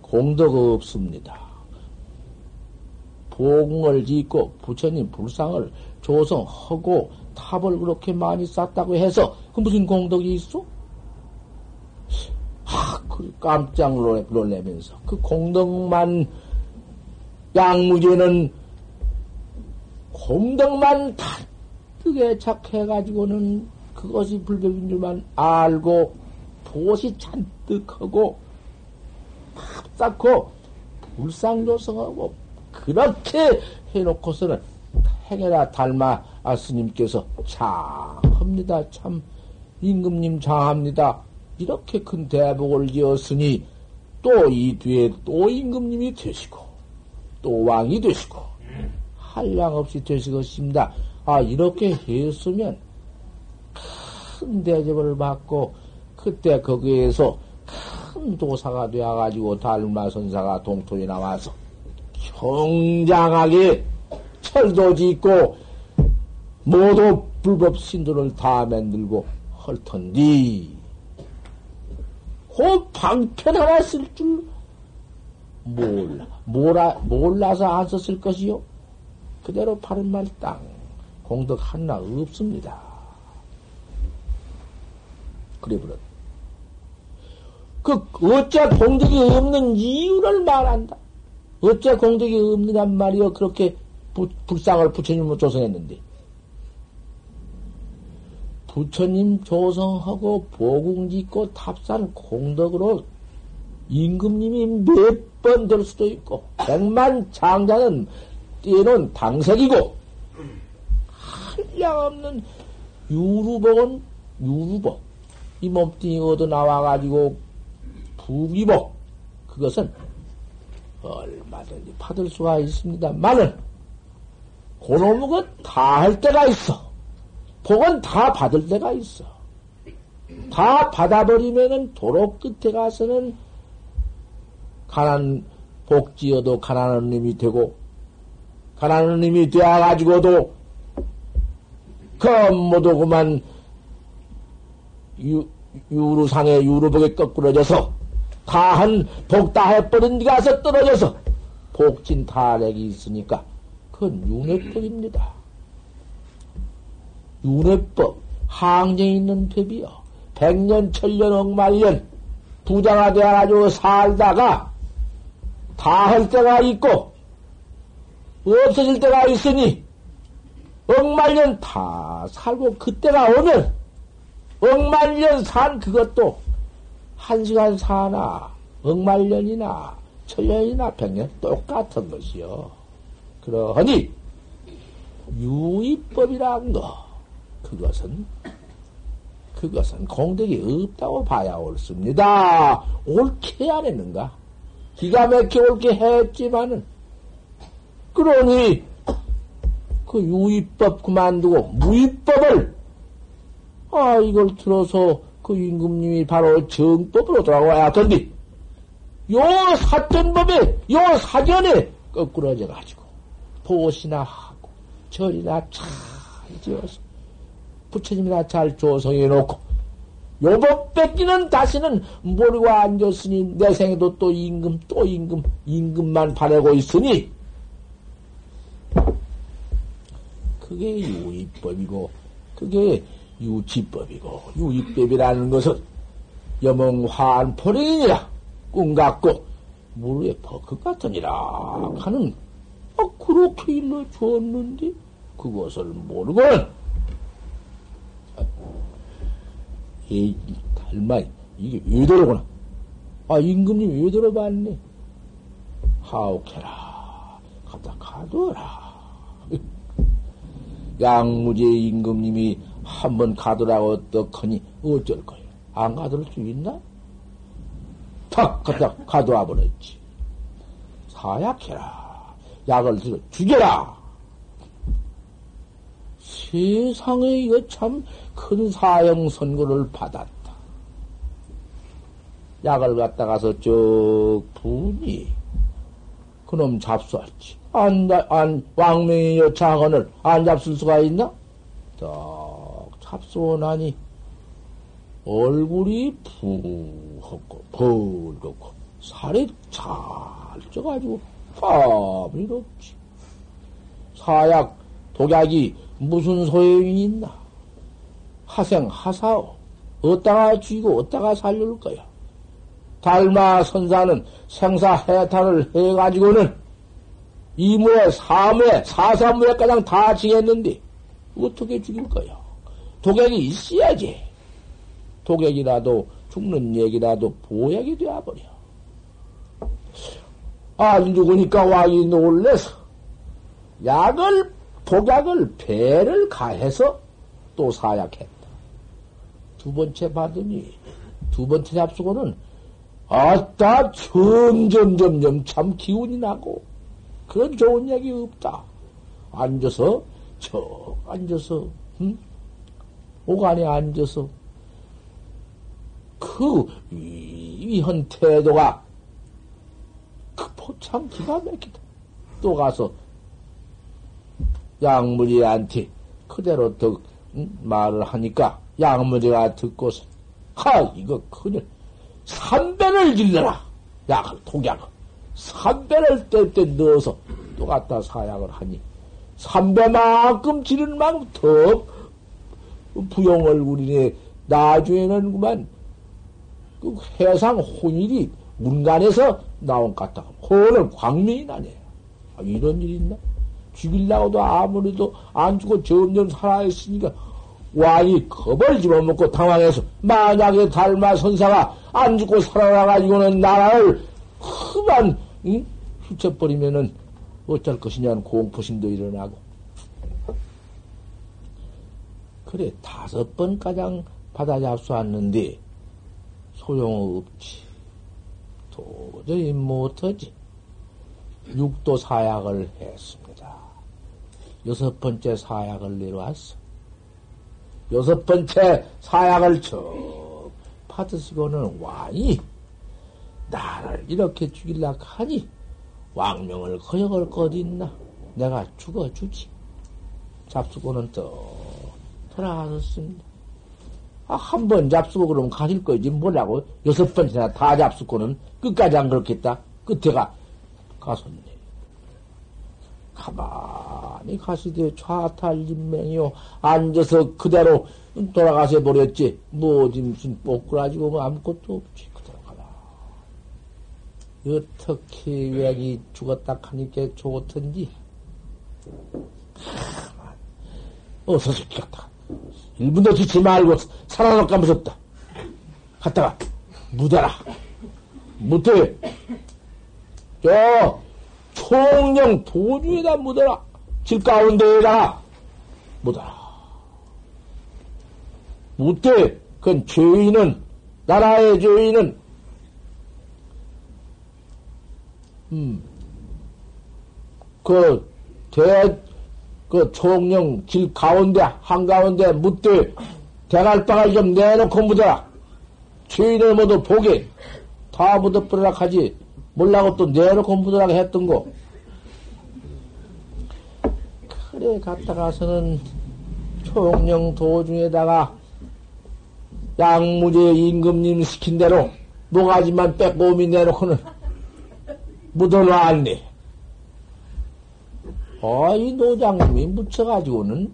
공덕 없습니다. 봉을 짓고 부처님 불상을 조성하고 탑을 그렇게 많이 쌓다고 해서 그 무슨 공덕이 있어? 하, 그 깜짝 놀래면서 그 공덕만 양무제는 공덕만 단뜨게 착해가지고는 그것이 불법인 줄만 알고 보시 잔뜩 하고 밥 쌓고 불상조성하고 그렇게 해놓고서는 행해라 달마 스님께서 장합니다. 참 임금님 장합니다. 이렇게 큰 대복을 지었으니 또 이 뒤에 또 임금님이 되시고 또 왕이 되시고 한량 없이 되시겠습니다. 아 이렇게 했으면 큰 대접을 받고 그때 거기에서 큰 도사가 되어가지고 달마 선사가 동토에 나와서 경장하게 철도 짓고 모두 불법 신도를 다 만들고 헐 텐디 그 방편 하나 쓸 줄 몰라 몰라 몰라서 안 썼을 것이요 그대로 바른 말 땅 공덕 하나 없습니다. 그래 버렸. 그 어째 공덕이 없는 이유를 말한다. 어째 공덕이 없느란 말이요 그렇게 부, 불상을 부처님으로 조성했는데 부처님 조성하고 보궁 짓고 탑산 공덕으로 임금님이 몇 번 될 수도 있고 백만 장자는 때론 당석이고 한량 없는 유루복은 유루복 이 몸뚱이 얻어 나와가지고 부기복 그것은 얼마든지 받을 수가 있습니다만은 그놈의 것다 할 때가 있어. 복은 다 받을 때가 있어. 다 받아버리면은 도로 끝에 가서는 가난 복지여도 가난한 놈이 되고 가난한 놈이 되어가지고도 그 모두 그만 유, 유루상의 유루복에 거꾸러져서 다한 복 다 해버린 데 가 서 떨어져서 복진 타락이 있으니까 그건 윤회법입니다. 윤회법 항쟁 있는 법이요. 백년, 천년, 억만년 부자가 되어가지고 살다가 다 할 때가 있고 없어질 때가 있으니 억만년 다 살고 그때가 오면 억만년 산 그것도 한 시간 사나 억만년이나 천년이나 백년 똑같은 것이요. 그러하니 유의법이란 거 그것은 그것은 공덕이 없다고 봐야 옳습니다. 옳게 안 했는가? 기가 막혀 옳게 했지만은 그러니 그 유의법 그만두고 무의법을 아 이걸 들어서 그 임금님이 바로 정법으로 돌아와야 던디 요 사전법에 요 사전에 거꾸러져 가지고 보시나 하고 절이나 잘 지어서 부처님이나 잘 조성해 놓고 요법 뺏기는 다시는 모르고 앉았으니 내 생에도 또 임금 또 임금 임금만 바라고 있으니 그게 유의법이고 그게 유치법이고 유의법이라는 것은 여몽환포령이니라. 꿈 같고 무르에 버크 같으니라. 하는 아, 그렇게 일러 주었는데 그것을 모르고는 이 달마 이게 왜 저러구나? 아 임금님 왜 저러봤네? 하옥해라. 갖다 가둬라. 양무제 임금님이 한번 가더라고 어떡하니 어쩔 거야 안 가둘 수 있나? 탁 갖다 가둬와 버렸지 사약해라 약을 들어 죽여라 세상에 이거 참 큰 사형 선고를 받았다. 약을 갖다 가서 쭉 부니 그놈 잡수었지. 안, 안, 왕명의 여차원을 안 잡술 수가 있나? 딱 잡수오나니 얼굴이 푸었고 벌겋고 살이 잘 쪄가지고 땀이 없지. 사약 독약이 무슨 소용이 있나? 하생 하사오. 어디다가 죽이고 어디다가 살릴 거야? 달마 선사는 생사 해탈을 해가지고는 이무에 사무에 사사무에 가장 다 지겠는데 어떻게 죽일 거야? 독약이 있어야지. 독약이라도 죽는 얘기라도 보약이 되어버려. 안 죽으니까 왕이 놀래서 약을 독약을 배를 가해서 또 사약했다. 두 번째 받으니 두 번째 잡수고는 아따 점점 점점 참 기운이 나고 그런 좋은 얘기 없다. 앉아서 저 앉아서 응? 오간에 앉아서 그 위한 태도가 그 포참 기가 막히다. 또 가서 양무리한테 그대로 더 말을 하니까 양무리가 듣고서 하 이거 큰일. 삼배를 질러라. 약을 독약을. 삼배를 뗄때 넣어서 또 갖다 사약을 하니 삼배만큼 지른 만큼 더 부용을 우리네 나중에는 그만 그 해상 혼일이 문간에서 나온 것 같다. 혼을 광명이 나네. 아, 이런 일이 있나? 죽일라고도 아무래도 안 죽고 점점 살아있으니까 왕이 겁을 집어먹고 당황해서 만약에 달마 선사가 안 죽고 살아나가지고는 나라를 흡만 응? 휘쳐버리면은 어쩔 것이냐는 공포심도 일어나고 그래 다섯 번 가장 받아 잡수왔는데 소용없지 도저히 못하지 육도 사약을 했습니다. 여섯 번째 사약을 내려왔어. 여섯 번째 사약을 쭉 받으시고는 왕이 나를 이렇게 죽일라 하니 왕명을 거역을 것 있나? 내가 죽어주지. 잡수고는 또 돌아왔습니다. 아, 한 번 잡수고 그러면 가실 거지. 뭐라고? 여섯 번째나 다 잡수고는 끝까지 안 그렇겠다. 끝에가 가섰네. 가만히 가시되 좌탈인명이요. 앉아서 그대로 돌아가서 버렸지. 뭐 어디 무슨 뽀꾸라지고 뭐 아무것도 없지. 그대로 가라. 어떻게 왜이 죽었다 하니까 좋던지. 가만. 어서 죽겠다. 1분도 지지 말고 살아남을까 무섭다. 갔다가 묻어라. 묻어. 저 총령 도주에다 묻어라. 길 가운데에다가 묻어라. 묻되 그건 죄인은 나라의 죄인은 음, 그, 대, 그 총령 길 가운데, 한가운데 묻되, 대갈방을 좀 내놓고 묻어라. 죄인을 모두 보게, 다 묻어버리라 하지. 몰라고 또 내놓고 묻으라고 했던 거. 그래, 갔다 가서는 총령 도중에다가 양무제 임금님 시킨 대로 모가지만 오미 내놓고는 묻어놨네. 아, 이 노장님이 묻혀가지고는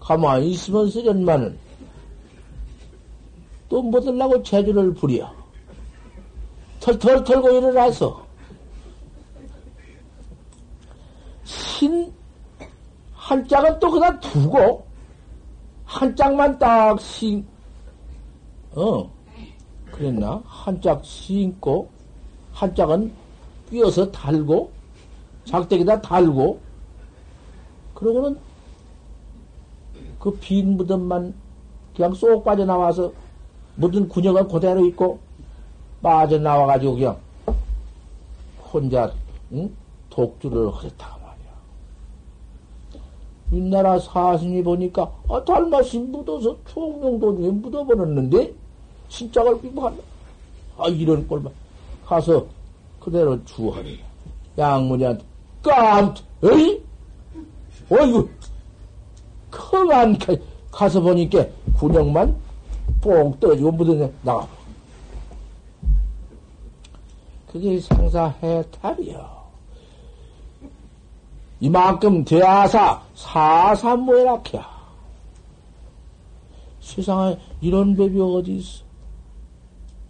가만히 있으면 쓰련만은 또 묻으려고 재주를 부려. 털털 털고 일어나서 신 한 짝은 또 그다 두고 한 짝만 딱 신, 어, 그랬나? 한짝 신고 한 짝은 끼어서 달고 작대기다 달고 그러고는 그 빈 무덤만 그냥 쏙 빠져나와서 묻은 군역은 그대로 있고 빠져나와가지고 그냥 혼자 응? 독주를 하셨다고 말이야. 윗나라 사신이 보니까 아, 달마시 묻어서 총명도 중에 묻어버렸는데 신짝을 끼고 한다. 아 이런 꼴만 가서 그대로 주하니 양문이한테 깜 에이 어이구 커만 가서 보니까 군역만 뽕 떨어지고 묻어내 나가. 그게 상사해탈이요. 이만큼 대하사 사삼모해락해야. 세상에 이런 법이 어디 있어?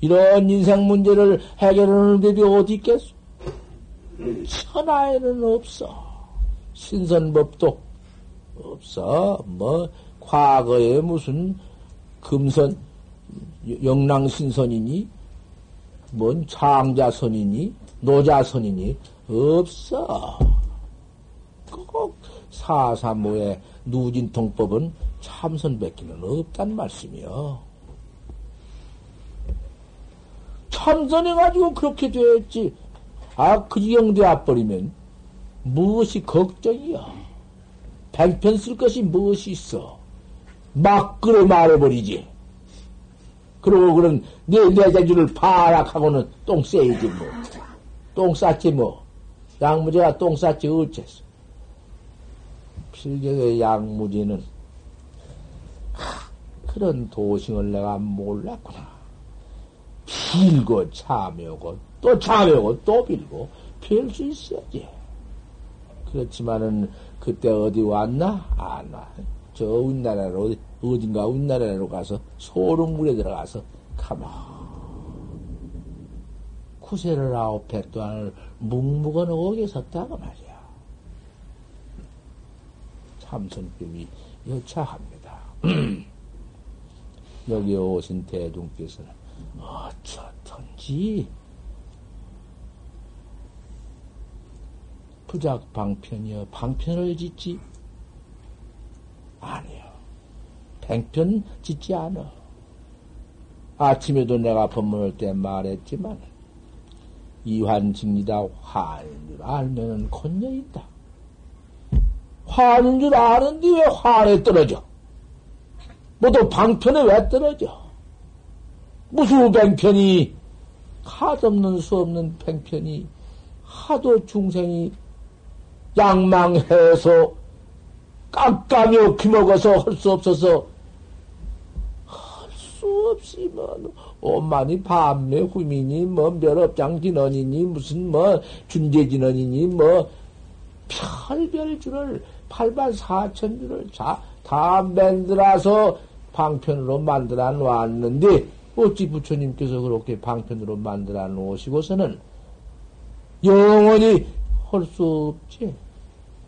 이런 인생 문제를 해결하는 법이 어디 있겠어? 천하에는 없어. 신선법도 없어. 뭐, 과거에 무슨 금선, 영랑신선이니, 뭔 창자선이니, 노자선이니, 없어. 꼭 사사모의 누진통법은 참선밖에는 없단 말씀이요. 참선해가지고 그렇게 되었지. 아, 그 지경 되어버리면 무엇이 걱정이야. 백편 쓸 것이 무엇이 있어. 막 끌어 말해버리지. 그러고 그런 내 내자주를 파락하고는 똥 쎄야지 뭐. 똥 쌌지 뭐. 양무제가 똥 쌌지 어째서. 필경의 양무제는 그런 도싱을 내가 몰랐구나. 빌고 참여고 또 참여고 또 빌고 빌 수 있어야지. 그렇지만은 그때 어디 왔나? 안 와. 저 윗나라로 어딘가 윗나라로 가서 소름물에 들어가서 가만 구세를 아홉 해 동안을 묵묵은 오게 섰다고 말이야. 참선법이 여차합니다. 여기 오신 대중께서는 어쩌든지 부작 방편이여 방편을 짓지 아니요. 팽편 짓지 않아. 아침에도 내가 법문을 때 말했지만, 이환증이다, 화인 줄 알면은 건져 있다. 화인 줄 아는데 왜 화에 떨어져? 모두 방편에 왜 떨어져? 무슨 팽편이, 하없는 수 없는 팽편이, 하도 중생이 양망해서 깜깜이 귀먹어서 할 수 없어서 할수뭐 엄마니 밤내 후미니 뭐 멸업장 진원이니 무슨 뭐 준재 진원이니 뭐 별별 줄을, 팔반 사천줄을 다, 다 만들어서 방편으로 만들어 놓았는데, 어찌 부처님께서 그렇게 방편으로 만들어 놓으시고서는 영원히 할 수 없지.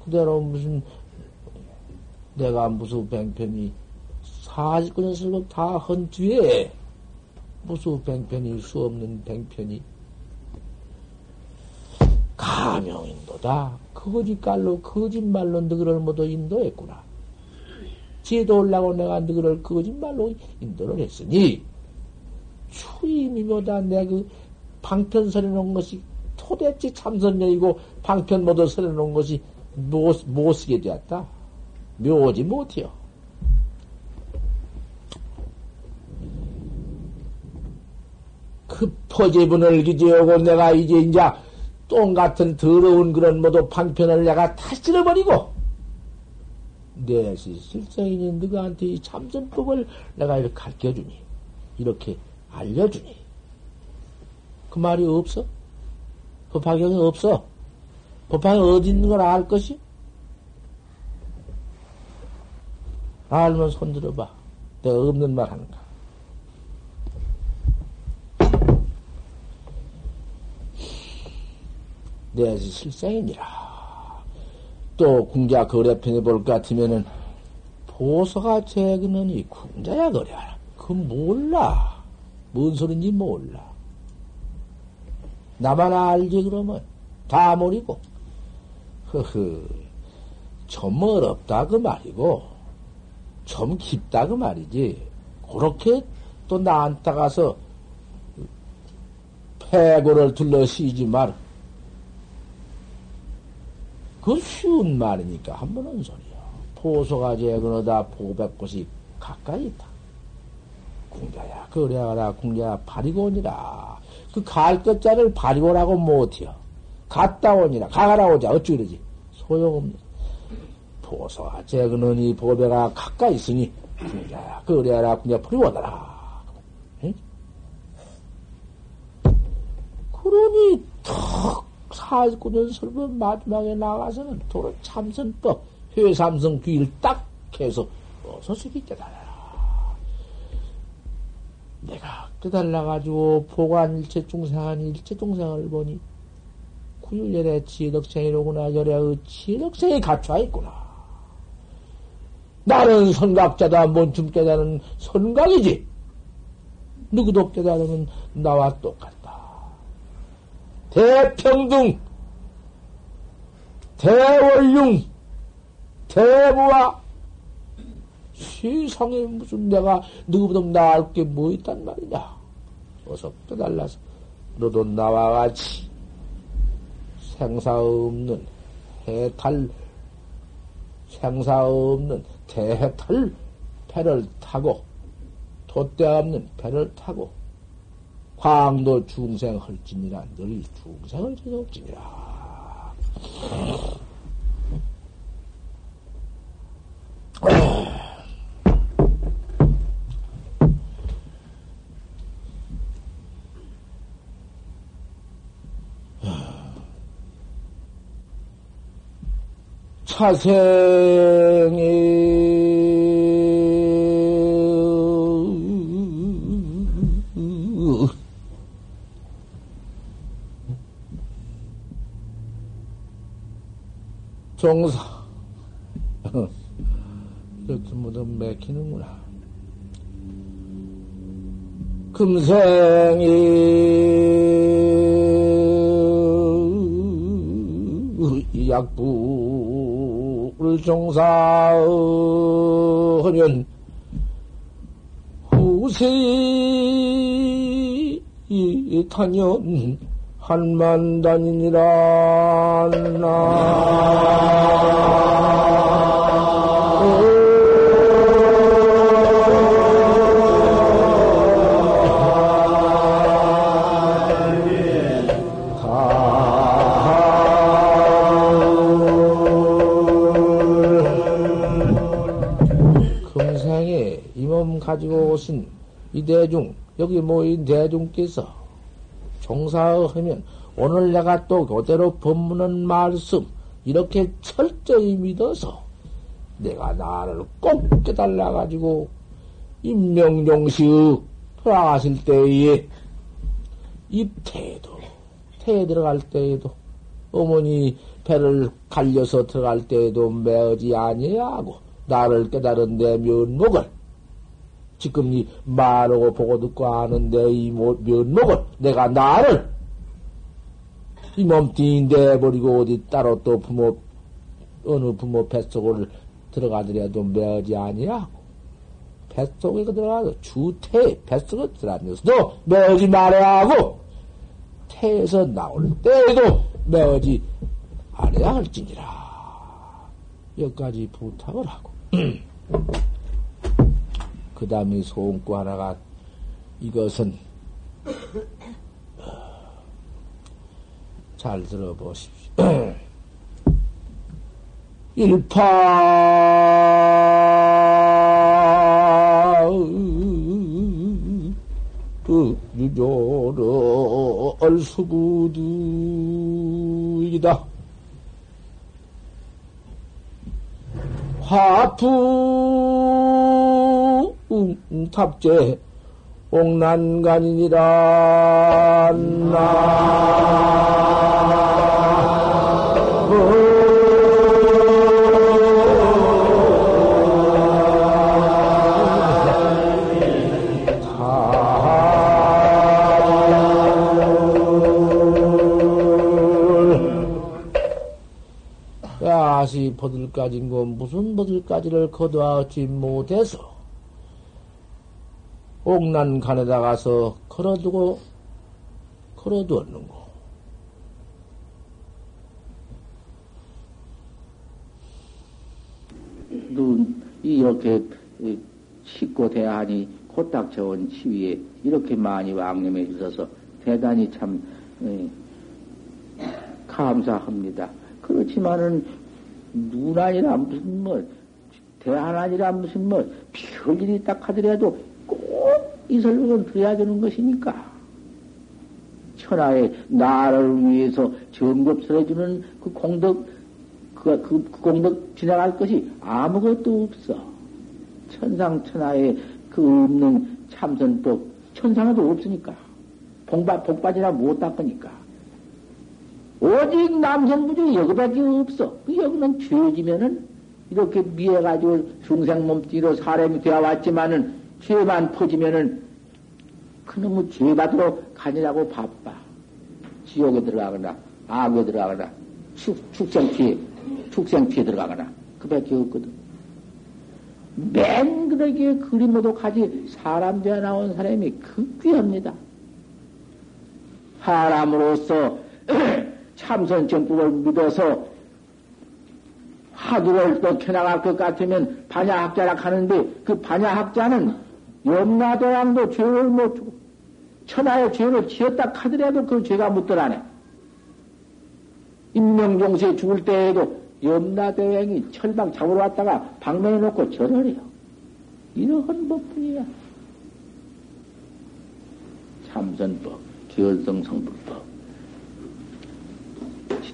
그대로 무슨, 내가 무슨 뱅편이 사십구년 설법 다한 뒤에 무슨 뱅편이 수 없는 뱅편이 가명인도다. 거짓말로, 거짓말로 너희를 모두 인도했구나. 지혜도 올라고 내가 너희를 거짓말로 인도를 했으니, 추임이보다 내 그 방편 서려놓은 것이 토대지 참선녀이고 방편 모두 서려놓은 것이 못, 못 쓰게 되었다. 묘지 못해요. 그 포제분을 기지하고 내가 이제 이제 똥 같은 더러운 그런 모두 방편을 내가 다 쓸어버리고 내 실생이니 너희한테 이 참선법을 내가 이렇게 가르쳐주니 이렇게 알려주니 그 말이 없어? 법화경이 없어? 법화경이 어디 있는 걸 알 것이? 알면 손 들어봐. 내가 없는 말 하는가. 내 실생이니라. 또 궁자 거래편에 볼 것 같으면은 보서가 재그는이 궁자야 거래하라. 그 몰라. 뭔 소린지 몰라. 나만 알지 그러면 다 모르고. 허허. 좀 어렵다 그 말이고 좀 깊다 그 말이지. 그렇게 또 나한테 가서 패고를 둘러 쉬지 마라. 그 쉬운 말이니까 한번 한 소리야. 포소가 제거너다 보백곳이 가까이 있다. 궁자야, 그래라, 궁자야, 바리고 오니라. 그 갈 것자를 바리고 라고 못해요. 갔다 오니라, 가가라 오자, 어찌 그러지? 소용없네. 포소가 제거너니 보배가 가까이 있으니, 그래라, 버리고 오너라. 응? 그러니, 턱! 49년 설법 마지막에 나가서는 도로 참선법, 회삼성 귀를 딱 해서 어서 새끼 깨달아라. 내가 깨달아가지고 보관 일체 중생한 일체 중생을 보니 구율열의 지덕생이로구나 열의 지덕생이 갖춰 있구나. 나는 선각자다 뭔춤 깨달은 선각이지. 누구도 깨달으면 나와 똑같다. 대평등, 대원융, 대부와 세상에 무슨 내가 누구보다 나을 게 뭐 있단 말이냐. 어서 깨달라서 너도 나와 같이 생사 없는 해탈, 생사 없는 대해탈 배를 타고 돛대 없는 배를 타고 광도 중생 헐진이라 늘 중생을 지속지니라. 차생이 종사. 이렇게 모두 맥히는구나. 금생이 약부 를 종사하면 후세 탄연 한만단이니라 나. 오신 이 대중, 여기 모인 대중께서 종사하면 오늘 내가 또 그대로 법문은 말씀 이렇게 철저히 믿어서 내가 나를 꼭 깨달아가지고 임명종시의 돌아가실 때에 이 태도, 태에 들어갈 때에도 어머니 배를 갈려서 들어갈 때에도 매어지 아니야 하고 나를 깨달은 내 면목을 지금 이 말하고 보고 듣고 아는데 이 면목을 내가 나를 이 몸뚱이 내버리고 어디 따로 또 부모 어느 부모 뱃속을 들어가더라도 매어지 아니야 뱃속에 들어가서 주태 뱃속에 들어가면서도 매어지 말아야 하고 태에서 나올 때에도 매어지 아니야 할지니라. 여기까지 부탁을 하고 그 다음에 소음구 하나가 이것은 잘 들어보십시오. 일파 유조로 얼수부두이다. 화푸 탑재. 옥난간이니라 나 거 무슨 버들까지를 거두어지 못해서 옥난 간에다 가서 걸어두고 걸어두었는 거. 눈 이렇게 쉽고 대하니 코딱 저온 치위에 이렇게 많이 왕림해 주셔서 대단히 참 감사합니다. 그렇지만은 눈 아니라 무슨 뭐, 대안 아니라 무슨 뭐, 별일이 딱 하더라도 꼭 이 설명은 드려야 되는 것이니까. 천하에 나를 위해서 정급설해주는 그 공덕, 그, 그, 그 공덕 지나갈 것이 아무것도 없어. 천상 천하에 그 없는 참선법, 천상에도 없으니까. 복받, 복받이나 못 닦으니까. 오직 남성부중 여기밖에 없어. 그 여기는 죄지면은 이렇게 미해가지고 중생 몸띠로 사람이 되어왔지만은 죄만 퍼지면은 그놈의 죄 받으러 가니라고 바빠. 지옥에 들어가거나 악에 들어가거나 축, 축생피에 축생피에 들어가거나 그밖에 없거든. 맨 그러기에 그림으로 가지 사람 되어 나온 사람이 극귀합니다. 사람으로서 참선 정법을 믿어서 화두를 또 켜나갈 것 같으면 반야학자라 하는데 그 반야학자는 염라도양도 죄를 못 주고 천하의 죄를 지었다 하더라도 그 죄가 묻더라네. 임명종세 죽을 때에도 염라대왕이 철방 잡으러 왔다가 방면에 놓고 절을 해요. 이러한 법뿐이야. 참선법, 기월성성불법.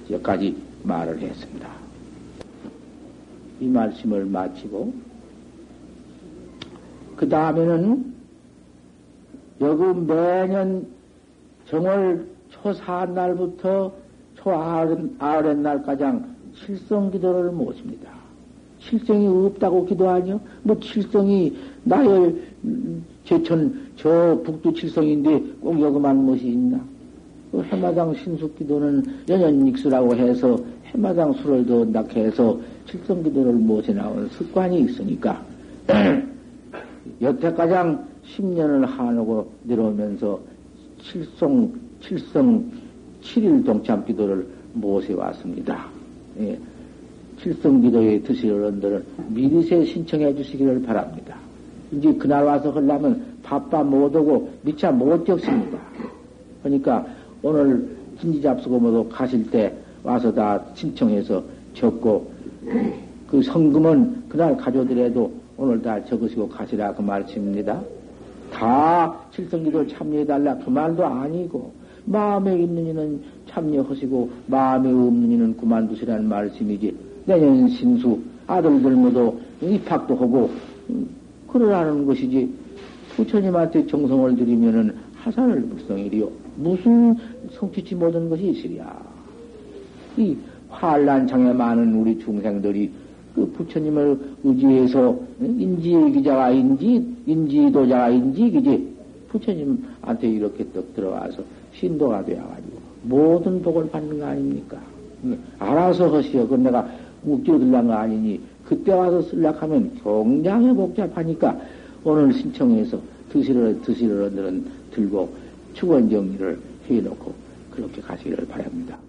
여기까지 말을 했습니다. 이 말씀을 마치고, 그 다음에는 여기 매년 정월 초사한 날부터 초아랫 날 가장 칠성 기도를 모십니다. 칠성이 없다고 기도하뇨? 뭐 칠성이 나열 제천 저 북두 칠성인데 꼭 여기만 무엇이 있나? 그 해마당 신숙기도는 연연익수라고 해서 해마당 수를 둔다 해서 칠성기도를 모셔 나온 습관이 있으니까 여태 가장 10년을 한하고 내려오면서 칠성, 칠성 7일 동참기도를 모셔 왔습니다. 예. 칠성기도에 드실 어른들은 미리세 신청해 주시기를 바랍니다. 이제 그날 와서 하려면 바빠 못 오고 미차 못 적습니다. 그러니까 오늘 진지잡수고 모두 가실 때 와서 다 신청해서 적고 그 성금은 그날 가져오더라도 오늘 다 적으시고 가시라 그 말씀입니다. 다 칠성기도 참여해달라 그 말도 아니고 마음에 있는 이는 참여하시고 마음에 없는 이는 그만두시라는 말씀이지. 내년 신수 아들들 모두 입학도 하고 음, 그러라는 것이지. 부처님한테 정성을 들이면은 하산을 불성이리요. 무슨 성취치 못한 것이 있으랴. 이 환란창에 많은 우리 중생들이 그 부처님을 의지해서 인지기자가 인지, 인지도자가 인지기지 부처님한테 이렇게 떡 들어와서 신도가 되어가지고 모든 복을 받는 거 아닙니까? 알아서 하시오. 그건 내가 웃겨 들란 거 아니니 그때 와서 쓸락하면 굉장히 복잡하니까 오늘 신청해서 드시러 드시러 들은 들고 축원 정리를 해놓고 그렇게 가시기를 바랍니다.